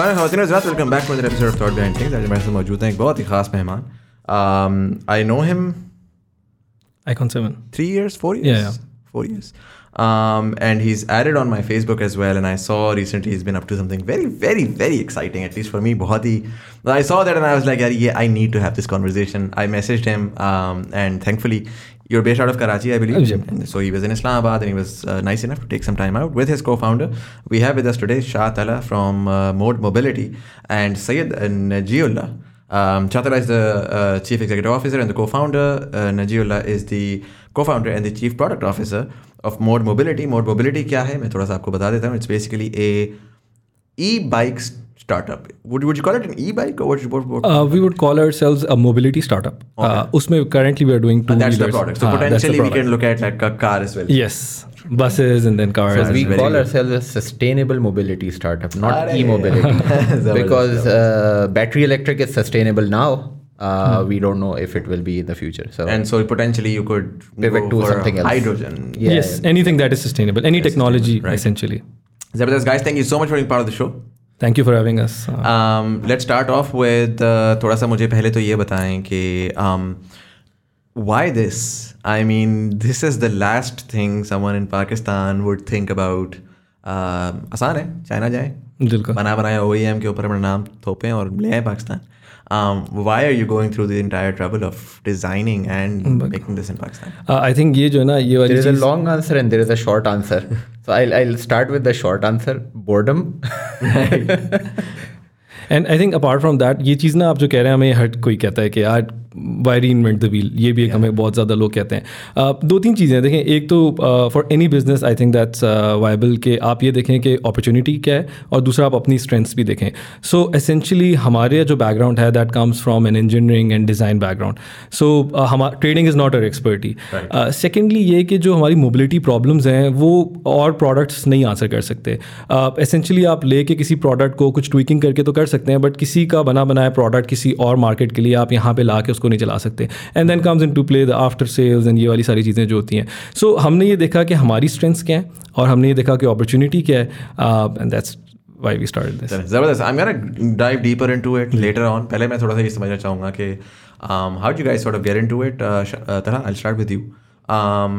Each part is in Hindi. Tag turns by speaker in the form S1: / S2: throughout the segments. S1: रात welcome back to other episode of thought behind things आज हमारे साथ मौजूद हैं एक बहुत ही खास मेहमान I know him
S2: Icon 7.
S1: 3 years, 4 years.
S2: Yeah, yeah.
S1: 4 years. Um, and he's added on my Facebook as well. And I saw recently he's been up to something very, very, very exciting, at least for me. Bahati. I saw that and I was like, yeah, I need to have this conversation. I messaged him, um, and thankfully you're based out of Karachi, I believe. Yep. So he was in Islamabad and he was uh, nice enough to take some time out with his co founder. We have with us today Shah Tala from uh, Mode Mobility and Sayed uh, Najiullah. Um, Chatara is the uh, chief executive officer and the co-founder. Uh, Najiullah is the co-founder and the chief product officer of Mode Mobility. Mode Mobility क्या है मैं थोड़ा सा आपको बता देता हूँ. It's basically a e-bikes startup. Would, would you call it an e-bike or what? what,
S2: what uh, we would call ourselves a mobility startup. Okay. Uh, usme currently we are doing two.
S1: And that's wheelers. the product. So uh, potentially product. we can look at like a car as
S2: well. Yes, buses and then cars.
S1: So we call good. ourselves a sustainable mobility startup, not e-mobility, because uh, battery electric is sustainable now. Uh, hmm. we don't know if it will be in the future so and so potentially you could pivot to something else hydrogen
S2: yeah, yes anything that is sustainable any technology right. essentially
S1: Zabardast guys thank you so much for being part of the show
S2: thank you for having us
S1: let's start off with थोड़ा सा मुझे पहले तो ये बताएं कि um, why this? I mean, this is the last thing someone in Pakistan would think about. Uh, आसान है चाइना जाए
S2: बिल्कुल बना बनाया ओ के ऊपर अपना नाम थोपें
S1: और
S2: आए Pakistan
S1: um, why are you going through the entire trouble of designing and oh making this in Pakistan? Uh,
S2: I think ये जो ना
S1: ये there is a long answer and there is a short answer. so I'll I'll start with the short answer boredom.
S2: and I think apart from that ये चीज़ ना आप जो कह रहे हैं हमें हर कोई कहता है कि यार why reinvent the wheel ये भी एक हमें बहुत ज़्यादा लोग कहते हैं दो तीन चीज़ें देखें एक तो for any business I think that's viable कि आप ये देखें कि अपॉर्चुनिटी क्या है और दूसरा आप अपनी स्ट्रेंथ्स भी देखें सो so, एसेंशली हमारे जो बैकग्राउंड है that comes from an engineering and design background so हम trading is not our expertise secondly ये कि जो हमारी मोबिलिटी प्रॉब्लम्स हैं वो और प्रोडक्ट्स नहीं आंसर कर सकते एसेंशली uh, आप कर किसी प्रोडक्ट को कुछ ट्विकिंग करके तो कर सकते हैं बट किसी का बना बनाया प्रोडक्ट किसी और मार्केट के लिए आप यहाँ पे ला के उसको नहीं चला सकते and then comes into play the after sales and ये वाली सारी चीज़ें जो होती हैं सो so, हमने ये देखा कि हमारी स्ट्रेंथ्स क्या हैं और हमने ये देखा कि अपॉर्चुनिटी क्या है and that's why we start this
S1: जबरदस्त I am gonna dive deeper into it later on पहले मैं थोड़ा सा ये समझना चाहूँगा कि how um, do did you guys sort of get into it? Uh, uh, Tara, I'll start Um,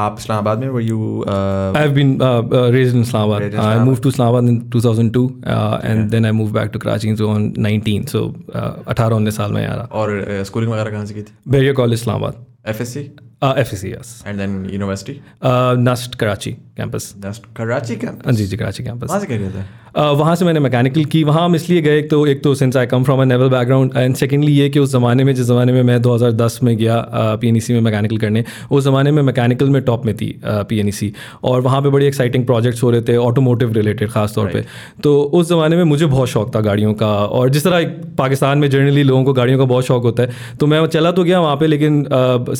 S1: aap islamabad
S2: mein
S1: were you uh,
S2: i have been uh, uh, raised in Islamabad. Raised in Islamabad. I moved to Islamabad in 2002 uh, and yeah. then I moved back to Karachi in 2019. So 18 uh, 18 19 साल में
S1: aur uh, schooling wagera kahan se ki thi
S2: Beria College Islamabad.
S1: FSC? Uh,
S2: FSC yes.
S1: And then university?
S2: Uh, Nast Karachi. Campus
S1: Karachi campus जी
S2: जी कराची कैंपस
S1: वहाँ से कर रहे
S2: थे वहाँ से मैंने मैकेनिकल की वहाँ हम इसलिए गए तो एक तो since I come from a naval background and secondly ये कि उस ज़माने में जिस ज़माने में मैं 2010 में गया पी e में मैकेनिकल करने उस ज़माने में मैकेनिकल में टॉप में थी पी e और वहाँ पर बड़ी एक्साइटिंग प्रोजेक्ट्स हो रहे थे ऑटोमोटिव रिलेटेड खास तौर पर तो उस ज़माने में मुझे बहुत शौक था गाड़ियों का और जिस तरह पाकिस्तान में जनरली लोगों को गाड़ियों का बहुत शौक होता है तो मैं चला तो गया वहाँ पर लेकिन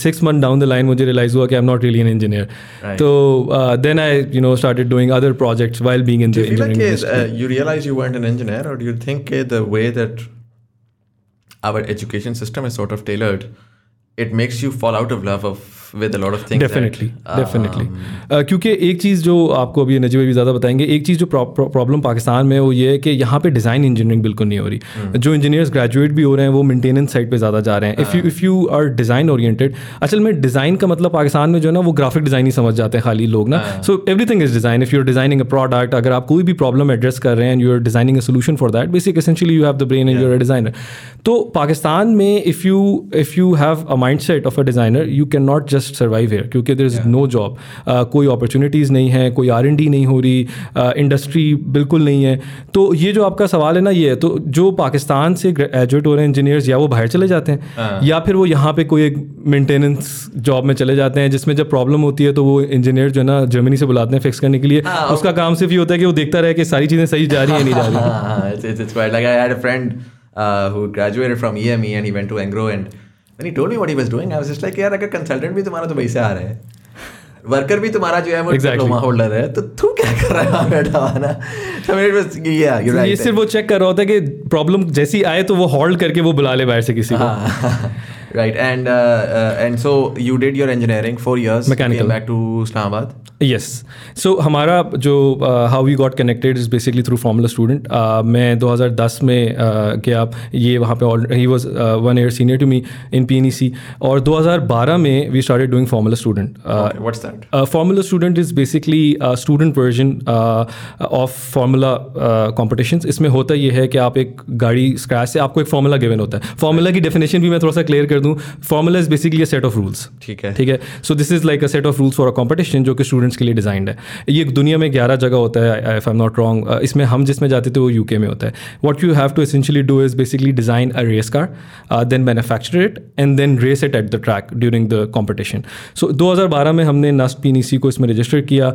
S2: six month down the line मुझे रियलाइज़ हुआ कि I am not really an engineer तो then I I, you know, started doing other projects while being in
S1: do the you engineering like, uh, industry. Uh, you realize you weren't an engineer, or do you think uh, the way that our education system is sort of tailored, it makes you fall out of love of with lot of
S2: things definitely definitely क्योंकि एक चीज़ जो आपको अभी नजीब भी ज़्यादा बताएंगे एक चीज़ जो प्रॉब्लम पाकिस्तान में वो ये है कि यहाँ पे डिज़ाइन इंजीनियरिंग बिल्कुल नहीं हो रही हम्म। जो इंजीनियर्स ग्रेजुएट भी हो रहे हैं वो मेंटेनेंस साइड पे ज़्यादा जा रहे हैं if you if you are design oriented असल में डिज़ाइन का मतलब पाकिस्तान में जो है ना वो ग्राफिक डिज़ाइन ही समझ जाते हैं खाली लोग ना so everything is design if you're designing a product अगर आप कोई भी प्रॉब्लम एड्रेस कर रहे हैं and you are designing a solution for that basic essentially you have the brain and you're designer तो पाकिस्तान में if you if you have a mindset of a designer you can not just just survive here क्योंकि देर इज़ नो जॉब कोई अपॉर्चुनिटीज़ नहीं है कोई आर नहीं हो रही इंडस्ट्री uh, बिल्कुल नहीं है तो ये जो आपका सवाल है ना ये है तो जो पाकिस्तान से ग्रेजुएट हो रहे हैं इंजीनियर्स या वो बाहर चले जाते हैं हाँ। या फिर वो यहाँ पे कोई एक मेंटेनेंस जॉब में चले जाते हैं जिसमें जब प्रॉब्लम होती है तो वो इंजीनियर जो है ना जर्मनी से बुलाते हैं फिक्स करने के लिए हाँ, उसका काम सिर्फ ये होता है कि वो देखता रहे कि सारी चीज़ें सही जा रही हैं नहीं जा
S1: रही हैं हाँ, हाँ, it's, it's, it's quite like I had a friend uh, who graduated from EME e and he went to Engro and when he told me what he was doing, I was just like, यार अगर कंसल्टेंट भी तुम्हारा तो वैसे आ रहा है वर्कर भी तुम्हारा जो है वो exactly. डिप्लोमा होल्डर है तो तू क्या कर रहा है वहाँ बैठा हुआ ना तो मेरे पास या
S2: यू राइट ये सिर्फ वो चेक कर रहा होता है कि प्रॉब्लम जैसी आए तो वो हॉल्ड करके वो बुला ले बाहर से किसी को
S1: हाँ। right and uh, uh, and so you did your engineering four years mechanical back to islamabad
S2: yes so हमारा जो how we got connected is basically through formula student मैं 2010 में uh, के आप ये वहाँ पे ही was one year senior to me in पीएनईसी और 2012 में we started doing formula student
S1: what's that
S2: formula student is basically student version of formula competition इसमें होता यह है कि आप एक गाड़ी स्क्रैच से आपको एक फार्मूला गिवेन होता है फार्मूला की डेफिनेशन भी मैं थोड़ा सा क्लियर कर कर दूँ formula is basically a set of rules
S1: ठीक है ठीक है
S2: so this is like a set of rules for a competition जो कि स्टूडेंट्स के लिए डिजाइंड है ये दुनिया में ग्यारह जगह होता है if I am not wrong इसमें हम जिसमें जाते थे वो यूके में होता है what you have to essentially do is basically design a race car then manufacture it and then race it at the track during the competition so दो हज़ार बारह में हमने नस्ट पी नी सी को इसमें रजिस्टर किया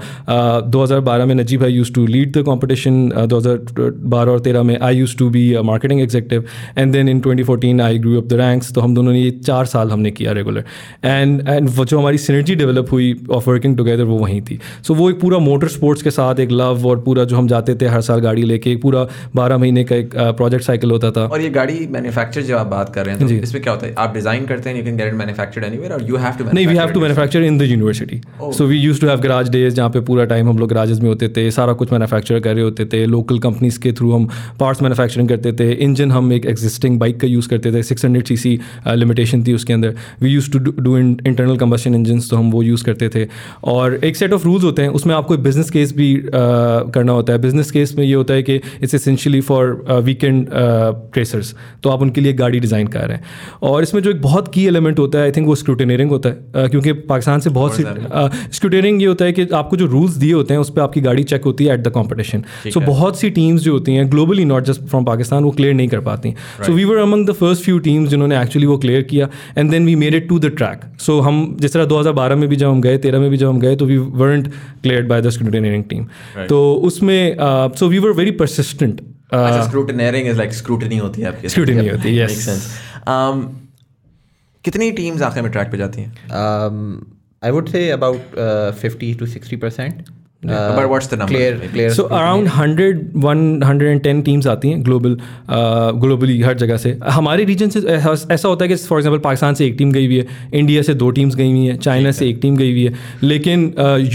S2: दो हज़ार बारह में Najeeb I use to lead the competition दो हज़ार बारह और तेरह में I use to be marketing executive and then in twenty fourteen I grew up the ranks तो हम दोनों ने ये चार साल हमने किया रेगुलर एंड एंड वो जो हमारी सिनर्जी डेवलप हुई ऑफ वर्किंग टुगेदर वो वहीं थी सो so, वो एक पूरा मोटर स्पोर्ट्स के साथ एक लव और पूरा जो हम जाते थे हर साल गाड़ी लेके एक पूरा बारह महीने का एक प्रोजेक्ट uh, साइकिल होता था और ये गाड़ी मैन्युफैक्चर जब आप बात कर रहे हैं तो इसमें क्या होता है आप डिजाइन करते हैं you can get manufactured anywhere और यू हैव टू नहीं we have
S1: to manufacture in the university so we use to have garage days जहाँ पे पूरा टाइम
S2: हम लोग गराजेज में होते थे सारा कुछ मैन्युफैक्चर कर रहे होते थे लोकल
S1: कंपनीज के थ्रू
S2: हम पार्ट्स मैन्युफैक्चरिंग करते थे इंजन हम एक एग्जिस्टिंग बाइक का यूज़ करते थे six hundred C C limitation variation थी उसके अंदर we use to do internal combustion engine तो हम वो यूज़ करते थे और एक सेट ऑफ रूल्स होते हैं उसमें आपको बिज़नेस केस भी आ, करना होता है बिज़नेस केस में ये होता है कि it's essentially for weekend tracers तो आप उनके लिए गाड़ी डिज़ाइन कर रहे हैं और इसमें जो एक बहुत की एलिमेंट होता है आई थिंक वो स्क्रूटेनियरिंग होता है आ, क्योंकि पाकिस्तान से बहुत सी स्क्रूटेनियरिंग ये होता है कि आपको जो रूल्स दिए होते हैं उस पर आपकी गाड़ी चेक होती है एट द कॉम्पिटिशन सो बहुत सी टीम्स जो होती हैं globally not just from Pakistan वो क्लियर नहीं कर पाती so we were among the first few teams जिन्होंने एक्चुअली वो क्लियर की किया and then we made it to the track so हम जिस तरह 2012 में भी जब हम गए तेरह में भी जब हम गए तो we वर्ट clear by the student team तो उसमें so we were very persistent
S1: scrutineering is like scrutiny होती
S2: है आपकी स्क्रूटनी होती है
S1: um, कितनी टीम्स आखिर में ट्रैक पे जाती हैं I would say about fifty to sixty percent but uh, but what's the number? Clear,
S2: clear. So around 100, 110 teams आती हैं ग्लोबल ग्लोबली uh, हर जगह से हमारे रीजन से ऐसा होता है कि फॉर एग्जांपल पाकिस्तान से एक टीम गई हुई है इंडिया से दो टीम्स गई हुई हैं चाइना से एक टीम गई हुई है लेकिन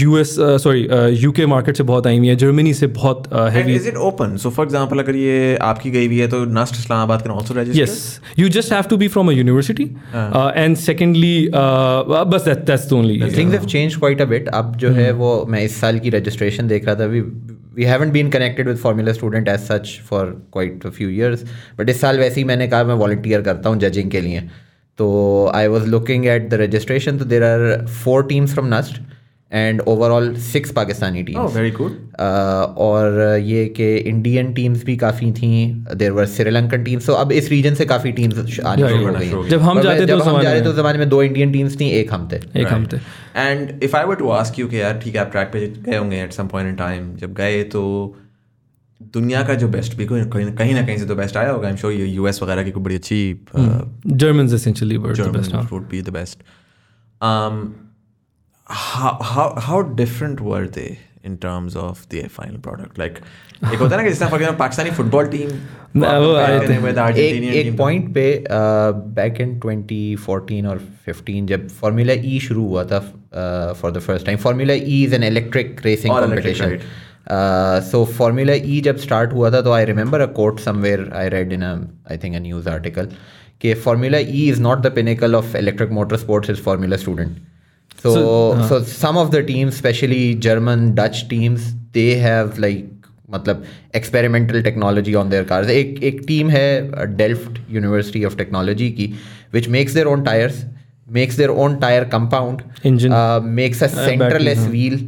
S2: यूएस सॉरी यूके मार्केट से बहुत आई हुई है जर्मनी से बहुत
S1: heavy is it open so for example अगर ये आपकी गई हुई है तो NUST Islamabad can also register
S2: yes you just have to be from a university and secondly बस that's the only
S1: things have change quite a bit अब जो है hmm. वो मैं इस साल की रजिस्ट्रेशन देख रहा था we we haven't been connected with formula student as such for quite a few years but इस साल वैसे ही मैंने कहा मैं वॉल्टियर करता हूँ जजिंग के लिए तो I was looking at the registration तो there are four teams from NUST and overall six Pakistani
S2: team very good
S1: और ये कि इंडियन टीम्स भी काफ़ी थी देर वर श्रीलंकन टीम्स तो अब इस रीजन से काफ़ी टीम्स आनी शुरू हो गई
S2: जब हम जाते थे जा रहे तो
S1: ज़माने में दो इंडियन टीम्स थी एक हम थे एक हम थे and if I were to ask you के यार ठीक है आप ट्रैक पे गए होंगे at some point in time जब गए तो दुनिया का जो बेस्ट भी कोई कहीं ना कहीं से तो बेस्ट आया होगा आई एम श्योर यूएस वगैरह की कोई बड़ी अच्छी
S2: German essentially best
S1: would be the best how how how different were they in terms of the final product like एक होता है ना कि जिस फॉर पाकिस्तानी फुटबॉल टीम एक एक पॉइंट पे बैक इन 2014 और 15 जब फार्मूला ई शुरू हुआ था for the first time formula E is an electric racing competition so formula E जब स्टार्ट हुआ था तो I remember a quote somewhere I read in I think a news article कि formula E is not the pinnacle of electric motor sports is formula student so, uh, so, some of the teams, especially German, Dutch teams, they have like matlab, experimental technology on their cars. A ek, ek team hai uh, Delft University of Technology, ki, which makes their own tires, makes their own tire compound, engine, uh, makes a centerless wheel.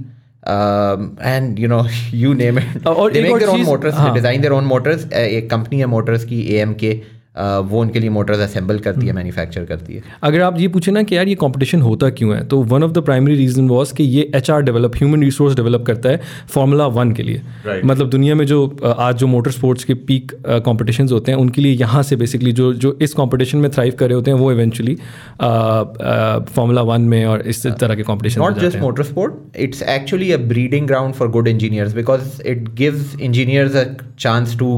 S1: Um, and you know, you name it. they make their own motors. they uh-huh. design their own motors. a company, a motors, ki AMK. वो उनके लिए मोटर्स असेंबल करती है मैन्युफैक्चर हम्म। करती है
S2: अगर आप ये पूछे ना कि यार ये कंपटीशन होता क्यों है तो one of the primary reason was कि ये H R develop human resource develop करता है फॉर्मूला वन के लिए right. मतलब दुनिया में जो आज जो मोटर स्पोर्ट्स के पीक कॉम्पिटिशन होते हैं उनके लिए यहाँ से बेसिकली जो जो इस कॉम्पिटिशन में थ्राइव करे होते हैं वो इवेंचुअली फॉर्मूला वन में और इस uh, तरह के competition not just motor sport it's actually a breeding ground
S1: for good
S2: engineers because
S1: it gives
S2: engineers a chance to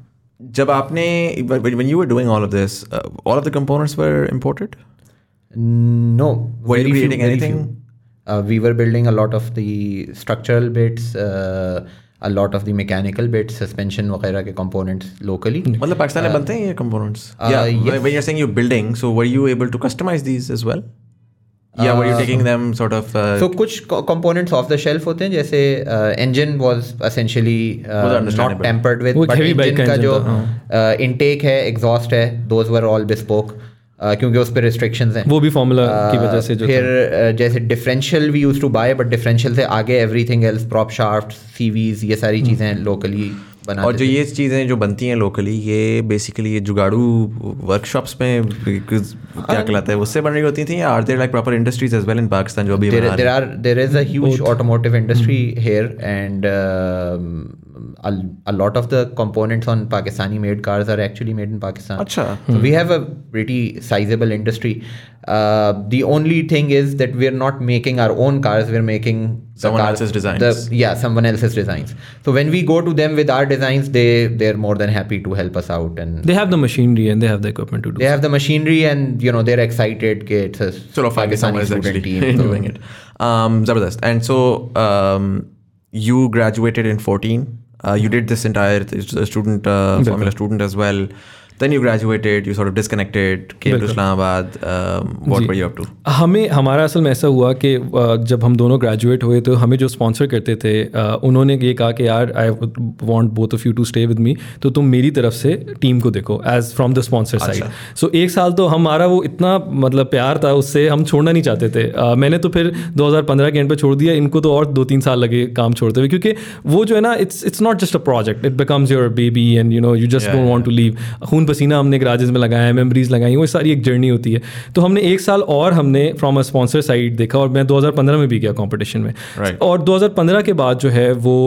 S1: when you were doing all of this, uh, all of the components were imported? No. Were you creating anything? Uh, we were building a lot of the structural bits. Uh, a lot of the mechanical bits, suspension वगैरह components locally.
S2: मतलब पाकिस्तान में बनते हैं ये components?
S1: Yeah. When you're saying you're building, so were you able to customize these as well? या were you taking them sort of so कुछ कंपोनेंट्स ऑफ द शेल्फ होते हैं जैसे engine was essentially not tampered with
S2: but engine का जो
S1: इनटेक हाँ। uh, है एग्जॉस्ट है दोस वर ऑल बिस्पोक क्योंकि उस पर रिस्ट्रिक्शंस हैं वो भी फॉर्मूला uh, की वजह से जो फिर uh, जैसे differential we use to buy but differential से आगे everything else prop shaft CVs ये सारी हम्म। चीज़ें लोकली बना और जो ये चीज़ें जो बनती हैं लोकली ये बेसिकली ये जुगाड़ू वर्कशॉप्स में क्या कहलाता है उससे बन रही होती थी या are there like proper industries as well in Pakistan जो अभी there is a automotive industry here and a, a lot of the components on Pakistani made cars are actually made in Pakistan. Achha. So hmm. we have a pretty sizable industry. Uh, the only thing is that we're not making our own cars, we're making someone car, else's designs. The, yeah, someone else's designs. So when we go to them with our designs, they they're more than happy to help us out and they have the machinery and they have the equipment to do. They so. have the machinery and you know they're excited. It's a sort of Pakistani student team so. doing it. Um, Zabardast. And so um, you graduated in 14 uh, you did this entire th- student uh, formula student as well then you graduated you sort of disconnected came to islamabad um, what were you up to हमें हमारा असल में ऐसा हुआ कि uh, जब हम दोनों ग्रेजुएट हुए तो हमें जो स्पॉन्सर करते थे uh, उन्होंने ये कहा कि यार I want both of you to stay with me तो तुम मेरी तरफ से टीम को देखो as from the sponsor side so एक साल तो हमारा वो इतना मतलब प्यार था उससे हम छोड़ना नहीं चाहते थे uh, मैंने तो फिर 2015 के एंड पे छोड़ दिया इनको तो और दो तीन साल लगे काम छोड़ते हुए क्योंकि वो जो है ना it's it's not just a project it becomes your baby and you know you just don't want to leave खून पसीना हमने ग्राजेज में लगाया है मेमरीज लगाई वो सारी एक जर्नी होती है तो हमने एक साल और हमने फ्रॉम अ स्पॉन्सर साइड देखा और मैं 2015 में भी गया कॉम्पिटिशन में right. और 2015 के बाद जो है वो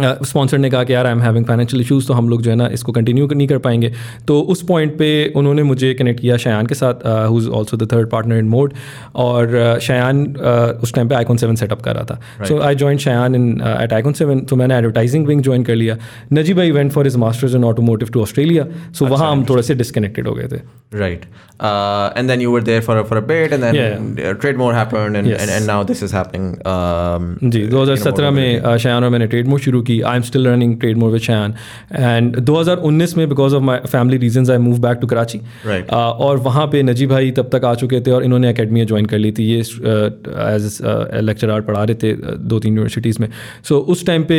S1: स्पॉन्सर ने कहा कि यार I am having financial issues तो हम लोग जो है ना इसको कंटिन्यू नहीं कर पाएंगे तो उस पॉइंट पे उन्होंने मुझे कनेक्ट किया शयान के साथ who is also the third partner in mode और शयान उस टाइम पे आईकॉन सेवन सेटअप कर रहा था so I join Shayan in at icon seven तो मैंने एडवर्टाइजिंग विंग ज्वाइन कर लिया नजी भाई event for is masters in automotive to Australia so वहाँ अच्छा, हम थोड़े से डिसकनेक्टेड हो गए थे right and then you were there for for a bit and then trade more happened and and now this is happening जी 2017 में शयान और मैंने ट्रेड मोर शुरू की I am still running trade more which N and उन्नीस में because of my family reason I move back to Karachi और वहाँ पे नजीब भाई तब तक आ चुके थे और इन्होंने अकेडमियाँ ज्वाइन कर ली थी ये एज uh, लेक्चर uh, पढ़ा रहे थे दो तीन यूनिवर्सिटीज़ में सो उस टाइम पे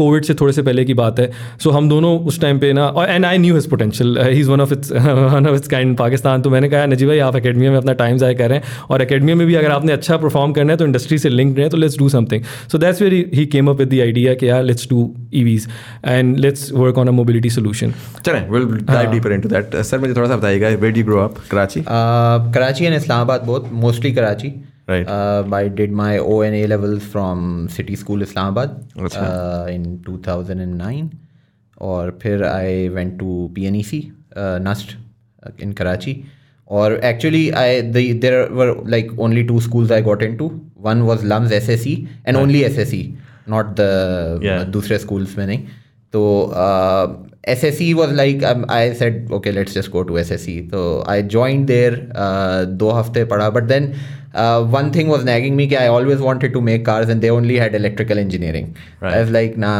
S1: कोविड uh, से थोड़े से पहले की बात है सो हम दोनों उस टाइम पे ना और and I knew his potential he is one of it's one of its kind Pakistan तो मैंने कहा नजी भाई आप अकेडमी में अपना टाइम ज़ाय करें और अकेडमी में भी अगर आपने अच्छा परफॉर्म करना है तो इंडस्ट्री से लिंक रहे तो let's do something so that's very he came up with the idea कि यार let's let's do EVs and let's work on a mobility solution. चलें, we'll dive uh, deeper into that. Uh, sir, मुझे थोड़ा सा बताइएगा, where did you grow up? Karachi? Uh, Karachi and Islamabad both, mostly Karachi. Right. Uh, I did my O and A levels from City School Islamabad uh, in 2009. or then I went to P N E C Nernst in Karachi और actually I there were like only two schools I got in to one was lumps not the uh, दूसरे स्कूल्स में नहीं तो S S C was like I said okay let's just go to S S C तो आई ज्वाइन देयर दो हफ्ते पढ़ा but then one thing was nagging me कि I always wanted to make cars and they only had electrical engineering as like ना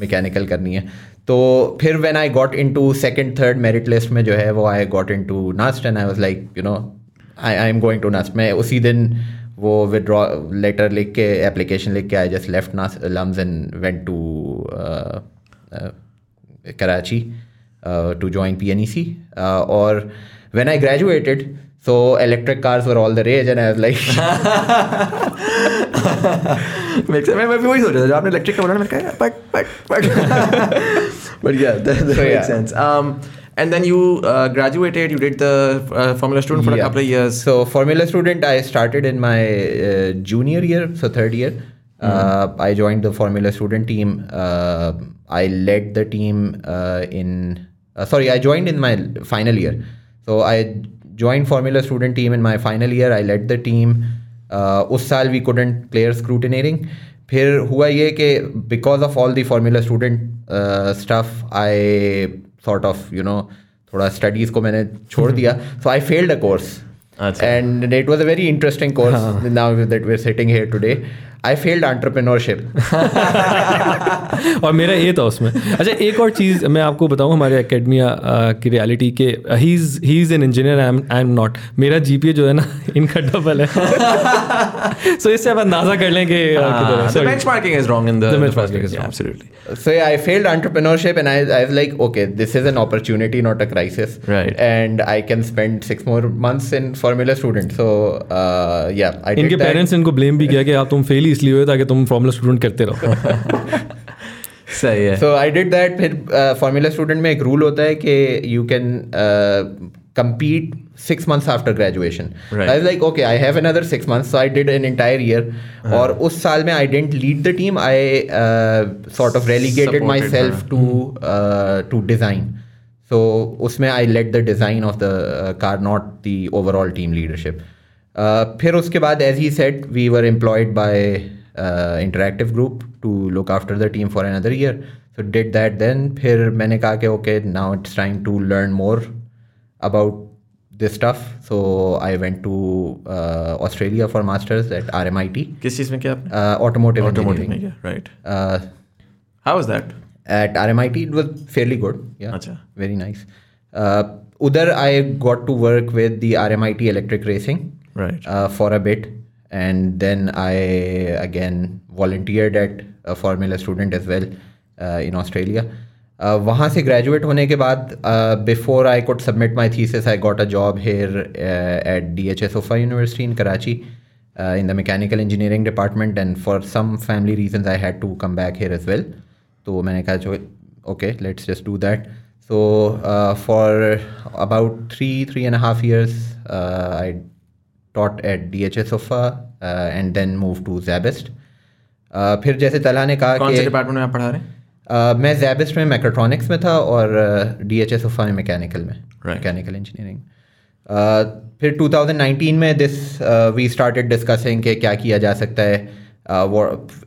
S1: मैकेनिकल करनी है तो फिर when I got in to second third merit list में जो है वो I got in to नास्ट and I was like you know I I am going to नास्ट मैं उसी दिन वो विदड्रॉ लेटर लिख के एप्लीकेशन लिख के आई जस्ट लेफ्ट ना lumps and went to Karachi to join P N E C और when I graduated so electric cars were all the rage and I was like make sense मैं भी वही सोच रहा था जब आपने इलेक्ट्रिक का बोला मैंने कहा बट बट बट बट या that make sense and then you uh, graduated you did the uh, formula student for yeah. a couple of years so formula student i started in my uh, junior year so third year mm-hmm. Uh, i joined the formula student team uh, i led the team uh, in sorry i joined in my final year so i joined formula student team in my final year i led the team उस we couldn't clear स्क्रूटिनेरिंग फिर हुआ ये कि because of all the formula student stuff I sort of you know थोड़ा स्टडीज़ को मैंने छोड़ दिया so I failed a course and it was a very interesting course now
S3: that we are setting here today I failed entrepreneurship और मेरा ये था उसमें अच्छा एक और चीज़ मैं आपको बताऊँ हमारे अकेडमिया की रियलिटी के he is he is an engineer I am I am not मेरा जी जो है ना इनका डबल है सो इससे आप अंदाजा कर लें कि benchmarking is wrong in the, the benchmarking is wrong absolutely so yeah i failed entrepreneurship and I, I was like okay this is an opportunity not a crisis right and i can spend six more months in formula student so uh, yeah i इनके पेरेंट्स इनको ब्लेम भी किया कि आप तुम फेल ही इसलिए हुए ताकि तुम फॉर्मूला स्टूडेंट करते रहो सही है सो आई डिड दैट फिर फॉर्मूला uh, स्टूडेंट में एक रूल होता है कि you can compete six months after graduation. Right. I was like, okay, I have another six months, so I did an entire year. Uh-huh. और उस साल में I didn't lead the team. I uh, sort of relegated Supported myself her. to uh, to design. So उसमें I led the design of the uh, car, not the overall team leadership. Uh, फिर उसके बाद as he said we were employed by interactive group to look after the team for another year so did that then फिर मैंने कहा कि okay now it's time to learn more about this stuff. So I went to uh, Australia for masters at RMIT. किस चीज़ में क्या Automotive Uh, automotive. Automotive Right. Uh, How was that? At RMIT it was fairly good. Yeah. अच्छा. Very nice. Uh, I got to work with the RMIT Electric Racing right uh, for a bit and then i again volunteered at a formula student as well uh, in australia uh, वहाँ से ग्रेजुएट होने के बाद before I could submit my thesis I got a job here at D H S ओफा university in Karachi in the mechanical engineering department and for some family reason I had to come back here as well तो मैंने कहा जो okay let's just do that so for about three three and half years I taught at D H S ओफा and then move to Uh, फिर जैसे तला ने कहा कौन से डिपार्टमेंट में आप पढ़ा रहे हैं uh, मैं जैबिस्ट में मैक्ट्रॉनिक्स में था और डी एच एस ओफा में मैकेनिकल में मैकेनिकल इंजीनियरिंग uh, फिर 2019 में दिस वी स्टार्टेड डिस्कसिंग के क्या किया जा सकता है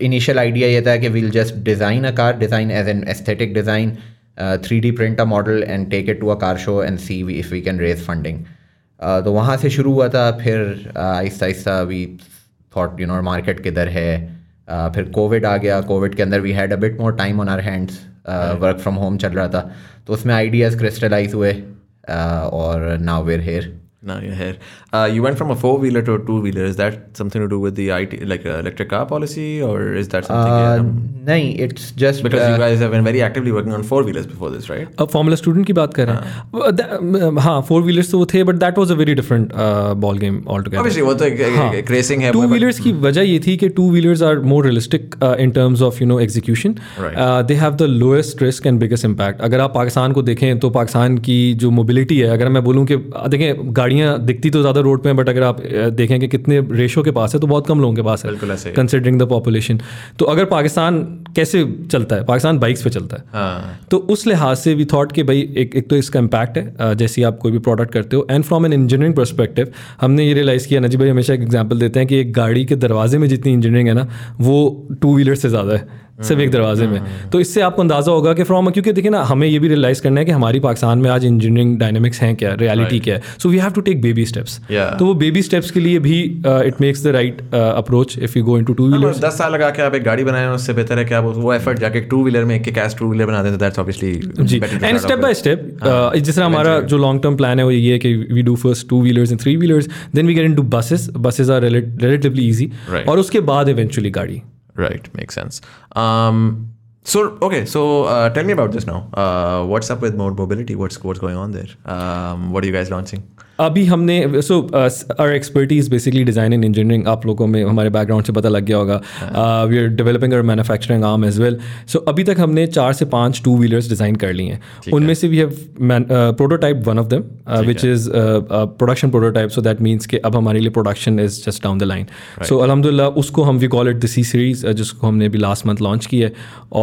S3: इनिशियल uh, आइडिया ये था कि we'll just design a car design as an aesthetic design three D print a model and take it to a car show and see if we can raise funding Uh, तो वहाँ से शुरू हुआ था फिर uh, आहिस्ता आहिस्ता अभी थॉट यू नो मार्केट किधर है uh, फिर कोविड आ गया कोविड के अंदर we had a bit more time on our hands work from home चल रहा था तो उसमें आइडियाज़ क्रिस्टलाइज हुए और now we're here Now you're here. Uh, you went from a four wheeler to a two wheeler. Is that something to do with the IT, like uh, electric car policy, or is that something? Uh, yeah, no, it's just because uh, you guys have been very actively working on four wheelers before this, right? A formula student ki baat कर रहे four wheelers तो वो but that was a very different uh, ball game altogether. Obviously, वो तो racing hai. Two wheelers ki वजह ये thi ki two wheelers are more realistic uh, in terms of you know execution. Right. Uh, they have the lowest risk and biggest impact. Agar aap Pakistan ko देखें to Pakistan ki jo mobility hai, agar मैं बोलूँ कि देखें गाड़ियाँ दिखती तो ज़्यादा रोड पे हैं बट अगर आप देखें कि कितने रेशो के पास है तो बहुत कम लोगों के पास है कंसिडरिंग द पॉपुलेशन तो अगर पाकिस्तान कैसे चलता है पाकिस्तान बाइक्स पे चलता है हाँ। तो उस लिहाज से वी थॉट कि भाई एक एक तो इसका इम्पैक्ट है जैसे आप कोई भी प्रोडक्ट करते हो and from an engineering perspective हमने ये रियलाइज़ किया नजीब भाई हमेशा एक एग्जाम्पल देते हैं कि एक गाड़ी के दरवाजे में जितनी इंजीनियरिंग है ना वो टू व्हीलर से ज़्यादा है सिर्फ एक दरवाजे में हाँ। तो इससे आपको अंदाजा होगा कि फ्रॉम क्योंकि देखिए ना हमें ये भी रियलाइज़ करना है कि हमारी पाकिस्तान में आज इंजीनियरिंग डायनेमिक्स हैं क्या रियलिटी क्या है so we have to take baby steps तो वो बेबी स्टेप्स के लिए भी it makes the right approach if you go into two wheeler दस साल लगा के आप एक गाड़ी बनाए उससे बेहतर है कि आप वो एफर्ट जाके टू व्हीलर में एक कैश टू व्हीलर बना देते दैट्स ऑब्वियसली जी एंड स्टेप बाय स्टेप जिस तरह हमारा जो लॉन्ग टर्म प्लान है वो ये है कि we do first two wheelers and three wheelers then we get into buses buses are relatively easy और उसके बाद इवेंचुअली गाड़ी Right, makes sense. Um, so okay, so uh, tell me about this now. Uh, what's up with Mode Mobility? What's what's going on there? Um, what are you guys launching? अभी हमने so our expertise basically design in engineering आप लोगों में हमारे बैकग्राउंड से पता लग गया होगा वी आर डेवलपिंग और manufacturing arm as well so अभी तक हमने चार से पाँच टू व्हीलर्स डिज़ाइन कर लिए हैं उनमें से we have prototype one of them which is production prototype so that means कि अब हमारे लिए production is just down the line so अलहमदिल्ला उसको हम we call it the series जिसको हमने अभी लास्ट मंथ लॉन्च की है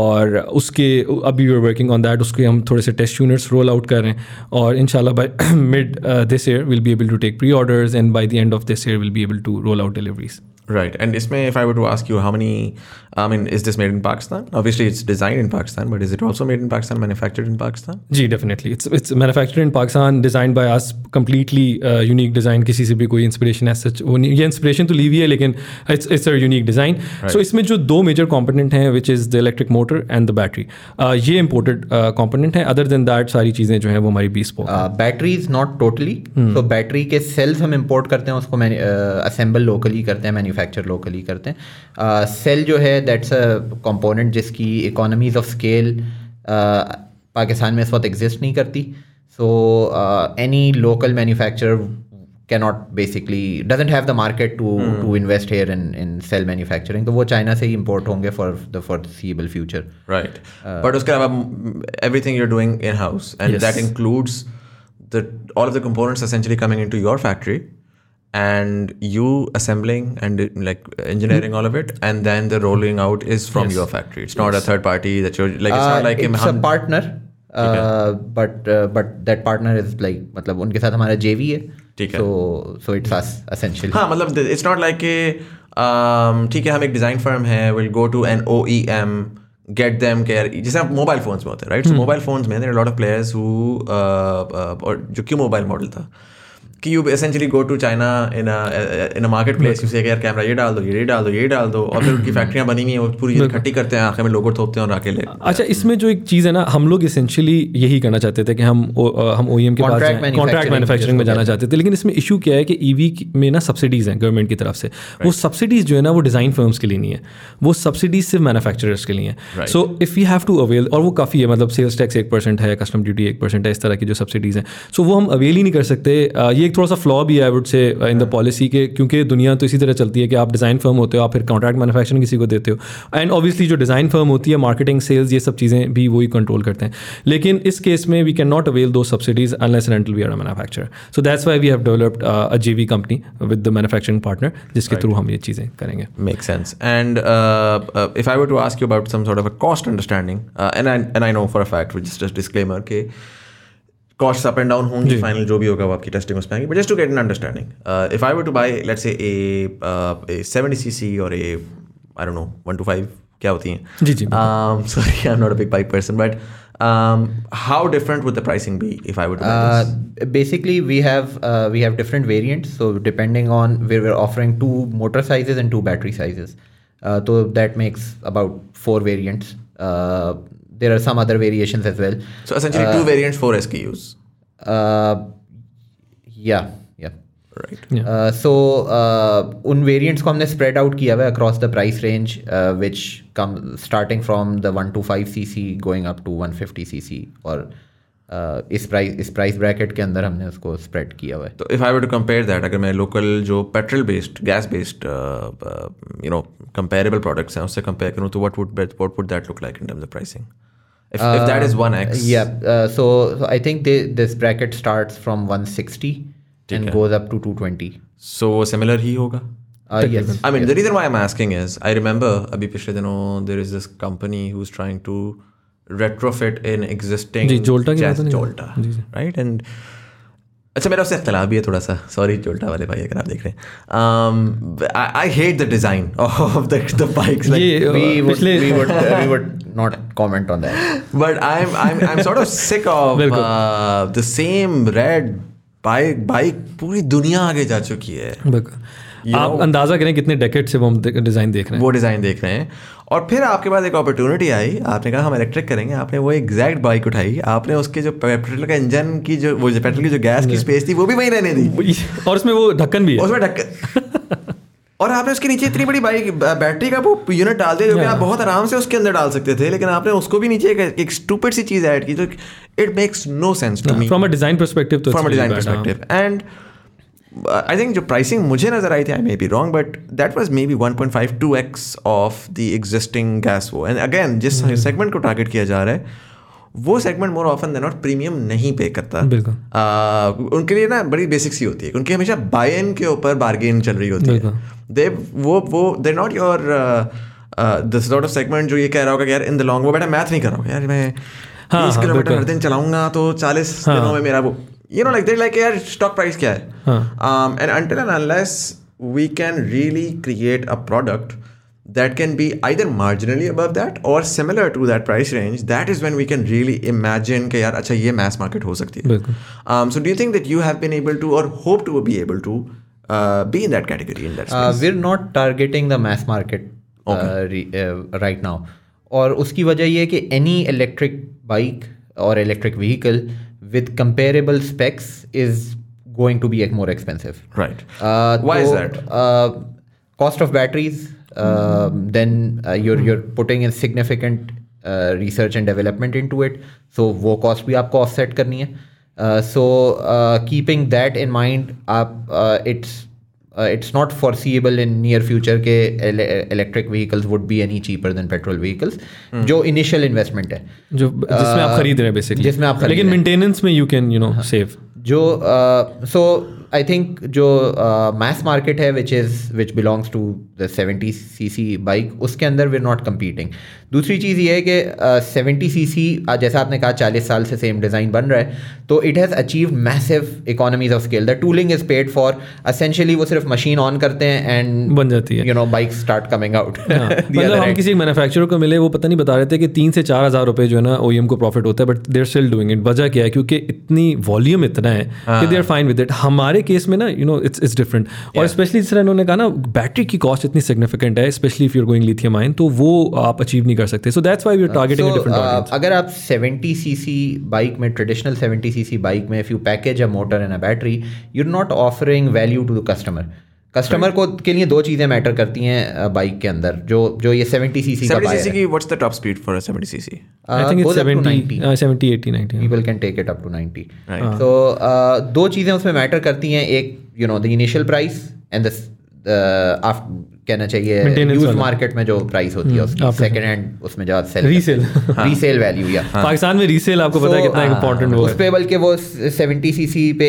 S3: और उसके अभी we are working on that उसके हम थोड़े से टेस्ट यूनिट्स रोल आउट कर रहे हैं और इन शाला by mid this year we'll be able to take pre-orders and by the end of this year we'll be able to roll out deliveries
S4: Right. And Ismay, if I were to ask you how many, I mean, is this made in Pakistan? Obviously, it's designed in Pakistan, but is it also made in Pakistan, manufactured in Pakistan?
S3: Gee, definitely. It's it's manufactured in Pakistan, designed by us, completely uh, unique design. किसी से भी कोई inspiration as such वो inspiration to leave हुई है it's it's a unique design. Right. So इसमें जो दो major component हैं which is the electric motor and the battery. Uh, ये imported uh, component है. Other than that सारी चीज़ें जो हैं वो हमारी bespoke.
S5: Uh, battery is not totally. Hmm. So battery के cells हम import करते हैं उसको मैंने uh, assemble locally करते हैं manufacture. मैन्युफैक्चर लोकली करते हैं सेल uh, जो है दैट्स अ कंपोनेंट जिसकी इकोनॉमीज ऑफ स्केल पाकिस्तान में इस वक्त एग्जिस्ट नहीं करती so any local manufacture cannot basically doesn't have the market to to invest here in in cell manufacturing तो वो चाइना से ही इम्पोर्ट होंगे for the for सीएबल future
S4: right but उसके अलावा everything you're doing in house and that includes that all of the components essentially coming in to your factory and you assembling and like engineering hmm. all of it and then the rolling out is from your factory it's not a third party that you're like it's not uh, like
S5: it's a, partner uh, but uh, but that partner is like matlab, unke saath hamara JV hai. so so it's us
S4: essentially Haan, matlab, it's not like a um theek hai, hum design firm hai, we'll go to an oem get them care just have mobile phones both right so hmm. mobile phones man there are a lot of players who uh, uh or mobile model tha. कि you essentially go to China in in a market place you say यार कैमरा ये डाल दो ये डाल दो ये डाल दो और फिर उनकी फैक्ट्रियाँ बनी हुई हैं वो पूरी इकट्ठी करते हैं आखिर में लोगों थोपते हैं और आके ले
S3: अच्छा इसमें जो एक चीज़ है ना हम लोग इसेंशियली यही करना चाहते थे कि हम हम ओ e के पास कॉन्ट्रैक्ट मैनुफैक्चरिंग में जाना चाहते थे लेकिन इसमें इशू क्या है कि ई e में ना सब्सिडीज़ हैं गवर्नमेंट की तरफ से वो सब्सिडीज़ जो है ना वो डिज़ाइन फर्म्स के लिए नहीं है वो सब्सिडीज़ सिर्फ मैनुफैक्चरर्स के लिए हैं so if you have to avail और वो काफ़ी है मतलब सेल्स टैक्स एक परसेंट है कस्टम ड्यूटी एक परसेंट है इस तरह की जो सब्सिडीज़ हैं सो वो हम अवेल ही नहीं कर सकते ये एक थोड़ा सा फ्लॉ भी है I would say in the policy के क्योंकि दुनिया तो इसी तरह चलती है कि आप डिज़ाइन फर्म होते हो आप फिर कॉन्ट्रैक्ट मैनुफैक्चरिंग किसी को देते हो एंड ऑब्वियसली जो डिज़ाइन फर्म होती है मार्केटिंग सेल्स ये सब चीज़ें भी वही कंट्रोल करते हैं लेकिन इस केस में वी कैन नॉट अवेल दो subsidies unless rental we are manufacture so that's why we have developed a J V company with the manufacturing partner जिसके थ्रू हम ये चीज़ें करेंगे make sense and
S4: if I were to ask you about some sort of a cost understanding and and I know for a fact which just disclaimer के कॉस्ट अप एंड डाउन होंगी फाइनल जो भी होगा वो आपकी टेस्टिंग उसमें आएंगे but just to get an understanding if I were to buy let's say a seventy C C और ए I don't know one two five क्या होती हैं
S3: जी जी
S4: sorry I am not a big bike person but um, how different would the pricing be if I would
S5: uh, this? Basically, we have uh, we have different variants. So depending on where we're offering two motor sizes and two battery sizes, uh, so that makes about four variants. Uh, there are some other variations as well.
S4: So essentially, two uh, variants for SKUs. Uh,
S5: yeah, yeah. Right. Uh, so, uh, un variants ko humne spread out kiya across the price range, uh, which come starting from the one to five cc going up to one fifty cc or. इस प्राइस इस प्राइस ब्रैकेट के अंदर हमने उसको स्प्रेड किया हुआ
S4: है तो if I would compare that अगर मैं लोकल जो petrol based gas based you know comparable products हैं उससे कंपेयर करूँ तो what would what would that look like in terms of pricing If, uh, if that is 1x.
S5: Yeah. Uh, so, so I think they, this bracket starts from 160 and goes up to 220.
S4: So similar ही होगा? Uh,
S5: yes. I
S4: mean, yes. the reason why I'm asking is I remember अभी पिछले दिनों there is this company who's trying to retrofit in existing right and अच्छा मेरा उससे अख्तलाफ भी है थोड़ा सा सॉरी जोल्टा वाले भाई अगर आप देख रहे हैं I hate the design of the
S5: not on
S4: that but I am sort of sick of the same red bike bike पूरी दुनिया आगे जा चुकी है
S3: आप अंदाजा करें कितने डेकेट से वो डिज़ाइन देख रहे हैं
S4: वो डिज़ाइन देख रहे हैं और फिर आपके पास एक अपॉर्चुनिटी आई आपने कहा हम इलेक्ट्रिक करेंगे आपने वो एग्जैक्ट बाइक उठाई आपने उसके जो पेट्रोल का इंजन की जो वो पेट्रोल की जो गैस की स्पेस हाँ। थी वो भी वही रहने दी और उसमें वो ढक्कन भी उसमें ढक्कन और आपने उसके नीचे इतनी बड़ी बाइक बैटरी का वो
S3: यूनिट डाल दिया जो कि हाँ। आप बहुत आराम
S4: से उसके अंदर डाल सकते थे लेकिन आपने उसको भी नीचे एक, एक स्टूपिड सी चीज़ ऐड की हाँ, तो it makes no sense to me from a design perspective from a design perspective and I think जो प्राइसिंग मुझे नज़र आई थी I may be wrong but that was may be one point five to X of the existing gas वो एंड अगेन जिस सेगमेंट हम्म। को टारगेट किया जा रहा है वो segment more often than not premium नहीं पे करता बिल्कुल uh, उनके लिए ना बड़ी बेसिक सी होती है उनकी हमेशा बाय इन के ऊपर बार्गेन चल रही होती है दे वो वो they not your this lot of segment जो ये कह रहा होगा यार इन द लॉन्ग वो बेटा मैथ नहीं कर रहा हूँ यार मैं हाँ, हाँ, किलोमीटर हर दिन चलाऊंगा तो चालीस हाँ, दिनों में मेरा वो you know like they're like yeah stock price care, Huh. Um, and until and unless we can really create a product that can be either marginally above that or similar to that price range that is when we can really imagine कि यार अच्छा ये mass market हो सकती
S3: है um,
S4: so do you think that you have been able to or hope to be able to uh, be in that category in that
S5: uh, space? Uh, we're not targeting the mass market uh, okay. uh, right now Or उसकी वजह यह है कि एनी electric बाइक और electric vehicle with comparable specs is going to be more expensive.
S4: Right. Uh, Why is that?
S5: Uh, cost of batteries. mm-hmm. Then uh, you're you're putting in significant uh, research and development into it. So वो cost भी आपको offset करनी है. so keeping that in mind, आप it's it's not foreseeable in near future के electric vehicles would be any cheaper than petrol vehicles जो इनिशियल इन्वेस्टमेंट है
S3: जो जिसमें आप uh, खरीद रहे हैं बेसिकली जिसमें आप लेकिन मेंटेनेंस में you can you know save
S5: जो सो uh, आई थिंक जो मैथ uh, मार्केट है which is which belongs to the seventy C C bike उसके अंदर वे नॉट कम्पीटिंग दूसरी चीज़ ये है कि सेवेंटी सी सी जैसा आपने कहा चालीस साल से सेम डिज़ाइन बन रहा है तो it has achieve massive economies of scale the tooling is paid for essentially वो सिर्फ मशीन ऑन करते हैं एंड
S3: बन जाती
S5: है you know bike start coming out
S3: हम किसी मैनुफेक्चर को मिले वो पता नहीं बता रहे थे कि तीन से चार हज़ार रुपये जो है ना ओ e को प्रॉफिट होता है but they're still doing it वजह क्या है क्योंकि इतनी वॉल्यूम इतना है कि they are fine with it हमारे हमारे केस में ना you know it's it's different और स्पेशली जिस तरह इन्होंने कहा ना बैटरी की कॉस्ट इतनी सिग्निफिकेंट है specially if you're going lithium ion तो वो आप अचीव नहीं कर सकते so that's why we targeting different
S5: अगर आप सेवेंटी सी सी बाइक में ट्रेडिशनल सेवेंटी सी सी बाइक में if you package a motor and a battery you are not offering value to the customer customer को के लिए दो चीज़ें मैटर करती हैं बाइक के अंदर जो जो ये 70 सेवेंटी सी सी सीसी की
S4: what's the top speed for a 70 CC I seventy C C seventy eighty ninety
S5: people can
S3: take it
S5: up to
S3: 90 so दो
S5: चीज़ें उसमें मैटर करती हैं एक you know the initial price and the कहना चाहिए यूज मार्केट में जो प्राइस होती है हम्म, उसकी सेकंड हैंड उसमें ज़्यादा
S3: सेल रीसेल
S5: रीसेल वैल्यू या
S3: हाँ। पाकिस्तान में रीसेल आपको पता है कितना इंपॉर्टेंट हाँ। हुआ उस
S5: पे बल्कि वो सेवेंटी सीसी पे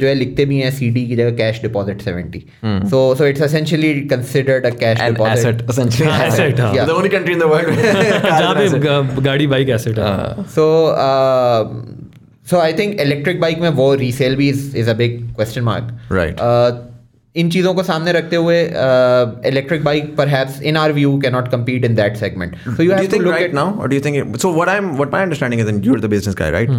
S5: जो है लिखते भी हैं सीडी की जगह cash deposit seventy so so it's essentially
S3: considered a cash deposit essentially asset the only country in the world जहां पे गाड़ी बाइक एसेट है so so I
S5: think electric bike में वो रीसेल भी is a big question mark right इन चीज़ों को सामने रखते हुए electric bike perhaps in our view can not compete in that segment
S4: so you have to look at now और do you think so what I am what my understanding is and you are the business guy right